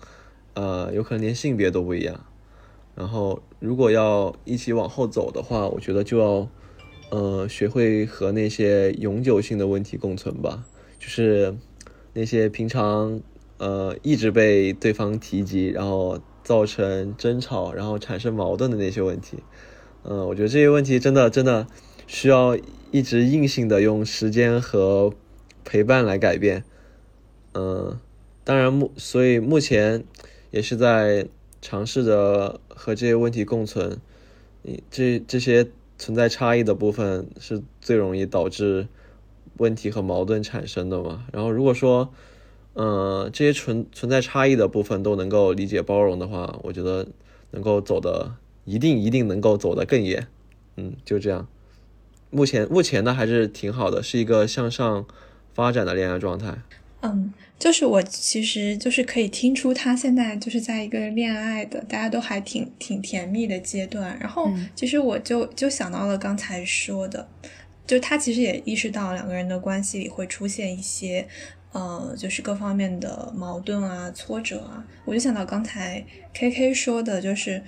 呃有可能连性别都不一样。然后如果要一起往后走的话，我觉得就要。呃，学会和那些永久性的问题共存吧，就是那些平常呃一直被对方提及，然后造成争吵，然后产生矛盾的那些问题。嗯，我觉得这些问题真的真的需要一直硬性的用时间和陪伴来改变。嗯，当然目所以目前也是在尝试着和这些问题共存。你这这些。存在差异的部分是最容易导致问题和矛盾产生的嘛？然后如果说，嗯，这些存存在差异的部分都能够理解包容的话，我觉得能够走的一定一定能够走得更远。嗯，就这样。目前目前呢还是挺好的，是一个向上发展的恋爱状态。嗯。就是我其实就是可以听出他现在就是在一个恋爱的，大家都还挺挺甜蜜的阶段。然后其实我就就想到了刚才说的，就他其实也意识到两个人的关系里会出现一些，呃，就是各方面的矛盾啊、挫折啊。我就想到刚才 K K 说的，就是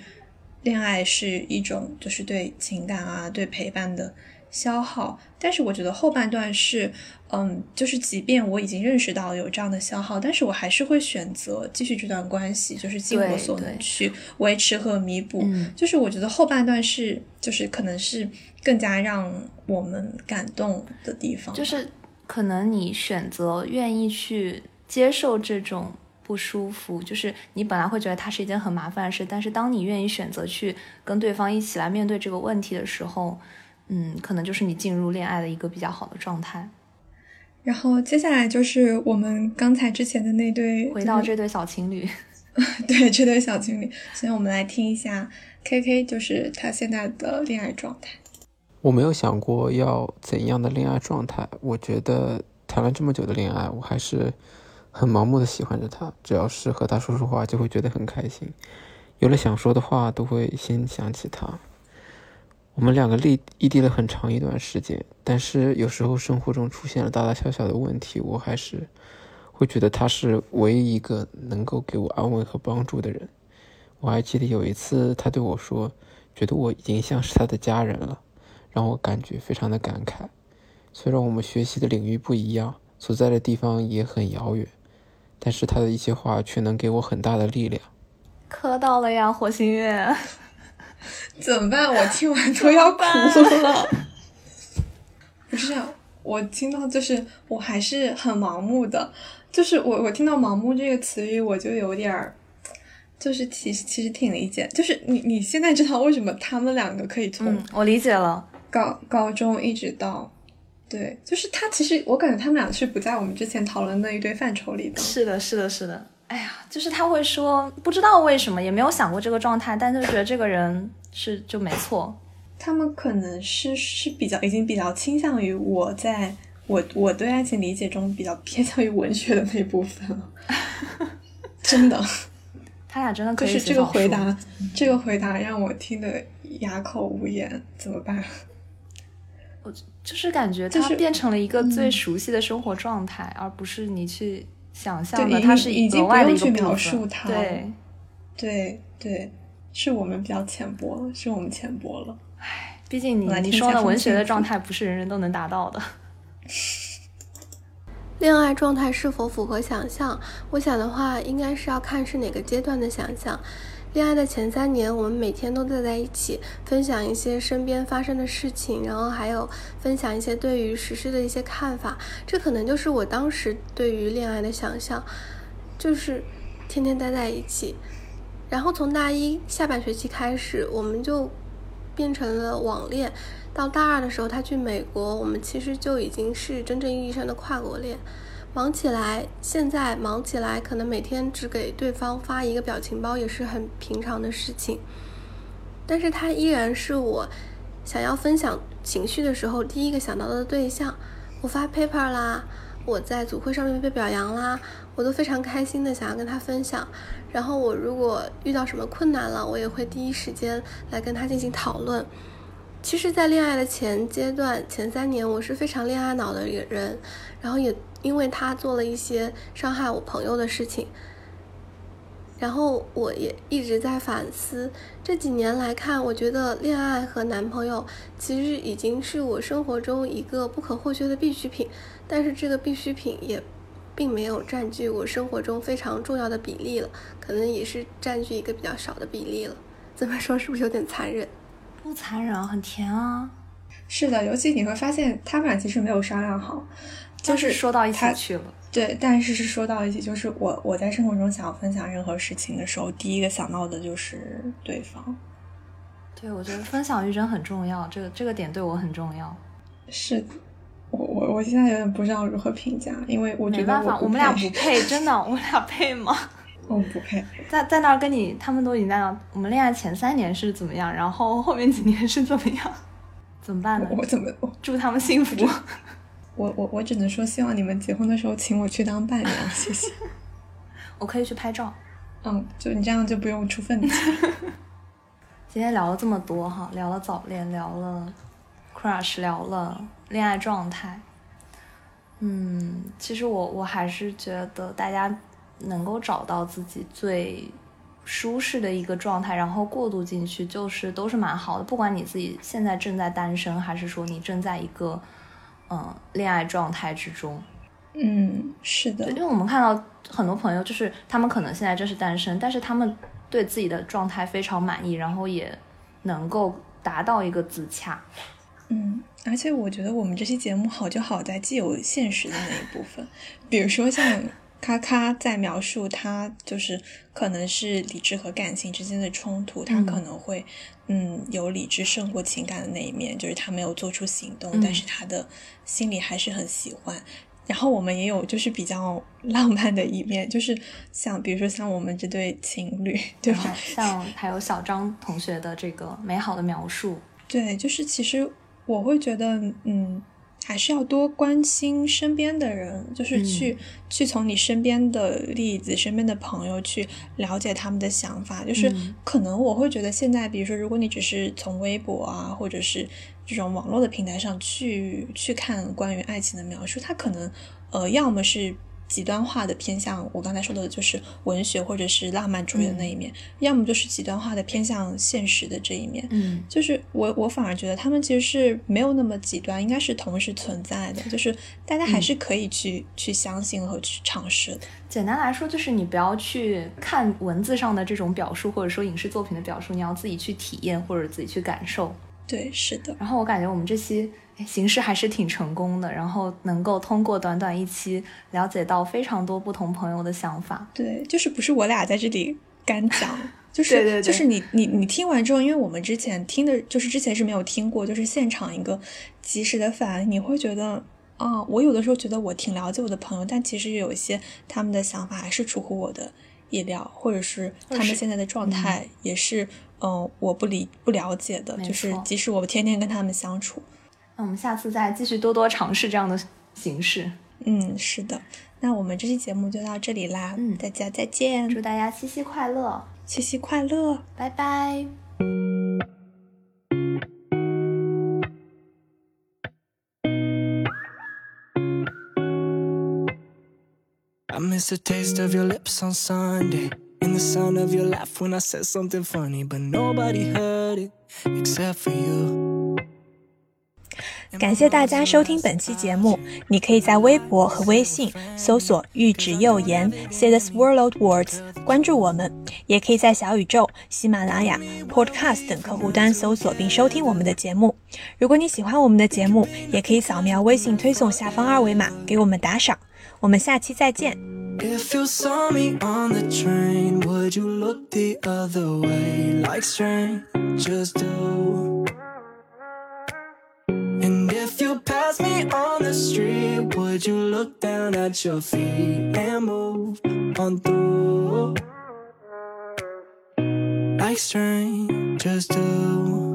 恋爱是一种就是对情感啊、对陪伴的。消耗，但是我觉得后半段是，嗯，就是即便我已经认识到有这样的消耗，但是我还是会选择继续这段关系，就是尽我所能去维持和弥补。就是我觉得后半段是，就是可能是更加让我们感动的地方。就是可能你选择愿意去接受这种不舒服，就是你本来会觉得它是一件很麻烦的事，但是当你愿意选择去跟对方一起来面对这个问题的时候。嗯，可能就是你进入恋爱的一个比较好的状态。然后接下来就是我们刚才之前的那对，回到这对小情侣。对，这对小情侣。所以我们来听一下 K K，就是他现在的恋爱状态。我没有想过要怎样的恋爱状态。我觉得谈了这么久的恋爱，我还是很盲目的喜欢着他。只要是和他说说话，就会觉得很开心。有了想说的话，都会先想起他。我们两个异异地了很长一段时间，但是有时候生活中出现了大大小小的问题，我还是会觉得他是唯一一个能够给我安慰和帮助的人。我还记得有一次，他对我说，觉得我已经像是他的家人了，让我感觉非常的感慨。虽然我们学习的领域不一样，所在的地方也很遥远，但是他的一些话却能给我很大的力量。磕到了呀，火星月。怎么办？我听完都要哭了。不是，我听到就是我还是很盲目的，就是我我听到“盲目”这个词语，我就有点儿，就是其实其实挺理解。就是你你现在知道为什么他们两个可以从我理解了高高中一直到对，就是他其实我感觉他们俩是不在我们之前讨论那一堆范畴里的。是的，是的，是的。哎呀，就是他会说不知道为什么，也没有想过这个状态，但就觉得这个人是就没错。他们可能是是比较已经比较倾向于我在我我对爱情理解中比较偏向于文学的那部分了。真的，他俩真的可以。就是这个回答，这个回答让我听得哑口无言，怎么办？我就是感觉它变成了一个最熟悉的生活状态，而不是你去。想象的，它是已经不用去描述它，对，对对，是我们比较浅薄了，是我们浅薄了。唉，毕竟你你说的文学的状态不是人人都能达到的。恋爱状态是否符合想象？我想的话，应该是要看是哪个阶段的想象。恋爱的前三年，我们每天都在在一起，分享一些身边发生的事情，然后还有分享一些对于实施的一些看法。这可能就是我当时对于恋爱的想象，就是天天待在一起。然后从大一下半学期开始，我们就变成了网恋。到大二的时候，他去美国，我们其实就已经是真正意义上的跨国恋。忙起来，现在忙起来，可能每天只给对方发一个表情包也是很平常的事情。但是他依然是我想要分享情绪的时候第一个想到的对象。我发 paper 啦，我在组会上面被表扬啦，我都非常开心的想要跟他分享。然后我如果遇到什么困难了，我也会第一时间来跟他进行讨论。其实，在恋爱的前阶段，前三年，我是非常恋爱脑的一个人，然后也因为他做了一些伤害我朋友的事情，然后我也一直在反思。这几年来看，我觉得恋爱和男朋友其实已经是我生活中一个不可或缺的必需品，但是这个必需品也并没有占据我生活中非常重要的比例了，可能也是占据一个比较少的比例了。这么说是不是有点残忍？不残忍，很甜啊。是的，尤其你会发现他们俩其实没有商量好，就是说到一起去了。对，但是是说到一起，就是我我在生活中想要分享任何事情的时候，第一个想到的就是对方。对，我觉得分享欲真很重要，这个这个点对我很重要。是，我我我现在有点不知道如何评价，因为我觉得我我们俩不配，真的，我们俩配吗？我们不配。在在那儿跟你，他们都已经在那。我们恋爱前三年是怎么样，然后后面几年是怎么样？怎么办呢？我怎么祝他们幸福？我我我只能说，希望你们结婚的时候请我去当伴娘，谢谢。我可以去拍照。嗯，就你这样就不用出分钱。今天聊了这么多哈，聊了早恋，聊了 crush，聊了恋爱状态。嗯，其实我我还是觉得大家。能够找到自己最舒适的一个状态，然后过渡进去，就是都是蛮好的。不管你自己现在正在单身，还是说你正在一个嗯恋爱状态之中，嗯，是的。因为我们看到很多朋友，就是他们可能现在正是单身，但是他们对自己的状态非常满意，然后也能够达到一个自洽。嗯，而且我觉得我们这期节目好就好在既有现实的那一部分，比如说像。咔咔在描述他就是可能是理智和感情之间的冲突，他可能会嗯有理智胜过情感的那一面，就是他没有做出行动，但是他的心里还是很喜欢。然后我们也有就是比较浪漫的一面，就是像比如说像我们这对情侣，对吧？像还有小张同学的这个美好的描述，对，就是其实我会觉得嗯。还是要多关心身边的人，就是去去从你身边的例子、身边的朋友去了解他们的想法。就是可能我会觉得现在，比如说，如果你只是从微博啊，或者是这种网络的平台上去去看关于爱情的描述，它可能呃，要么是。极端化的偏向，我刚才说的就是文学或者是浪漫主义的那一面，要么就是极端化的偏向现实的这一面。嗯，就是我我反而觉得他们其实是没有那么极端，应该是同时存在的，就是大家还是可以去去相信和去尝试的。简单来说，就是你不要去看文字上的这种表述，或者说影视作品的表述，你要自己去体验或者自己去感受。对，是的。然后我感觉我们这期。形式还是挺成功的，然后能够通过短短一期了解到非常多不同朋友的想法。对，就是不是我俩在这里干讲，就是就是你你你听完之后，因为我们之前听的，就是之前是没有听过，就是现场一个及时的反应，你会觉得啊，我有的时候觉得我挺了解我的朋友，但其实有一些他们的想法还是出乎我的意料，或者是他们现在的状态也是嗯我不理不了解的，就是即使我天天跟他们相处。那我们下次再继续多多尝试这样的形式。嗯，是的。那我们这期节目就到这里啦。嗯，大家再见。祝大家七夕快乐，七夕快乐，拜拜。I miss the taste of your lips on Sunday And the sound of your laugh when I said something funny But nobody heard it except for you 感谢大家收听本期节目。你可以在微博和微信搜索“玉指右言 ”，Say the swirled words，关注我们。也可以在小宇宙、喜马拉雅、Podcast 等客户端搜索并收听我们的节目。如果你喜欢我们的节目，也可以扫描微信推送下方二维码给我们打赏。我们下期再见。If you saw me on the train, would you look the other way like strangers do? And if you pass me on the street, would you look down at your feet and move on through? Like strangers do.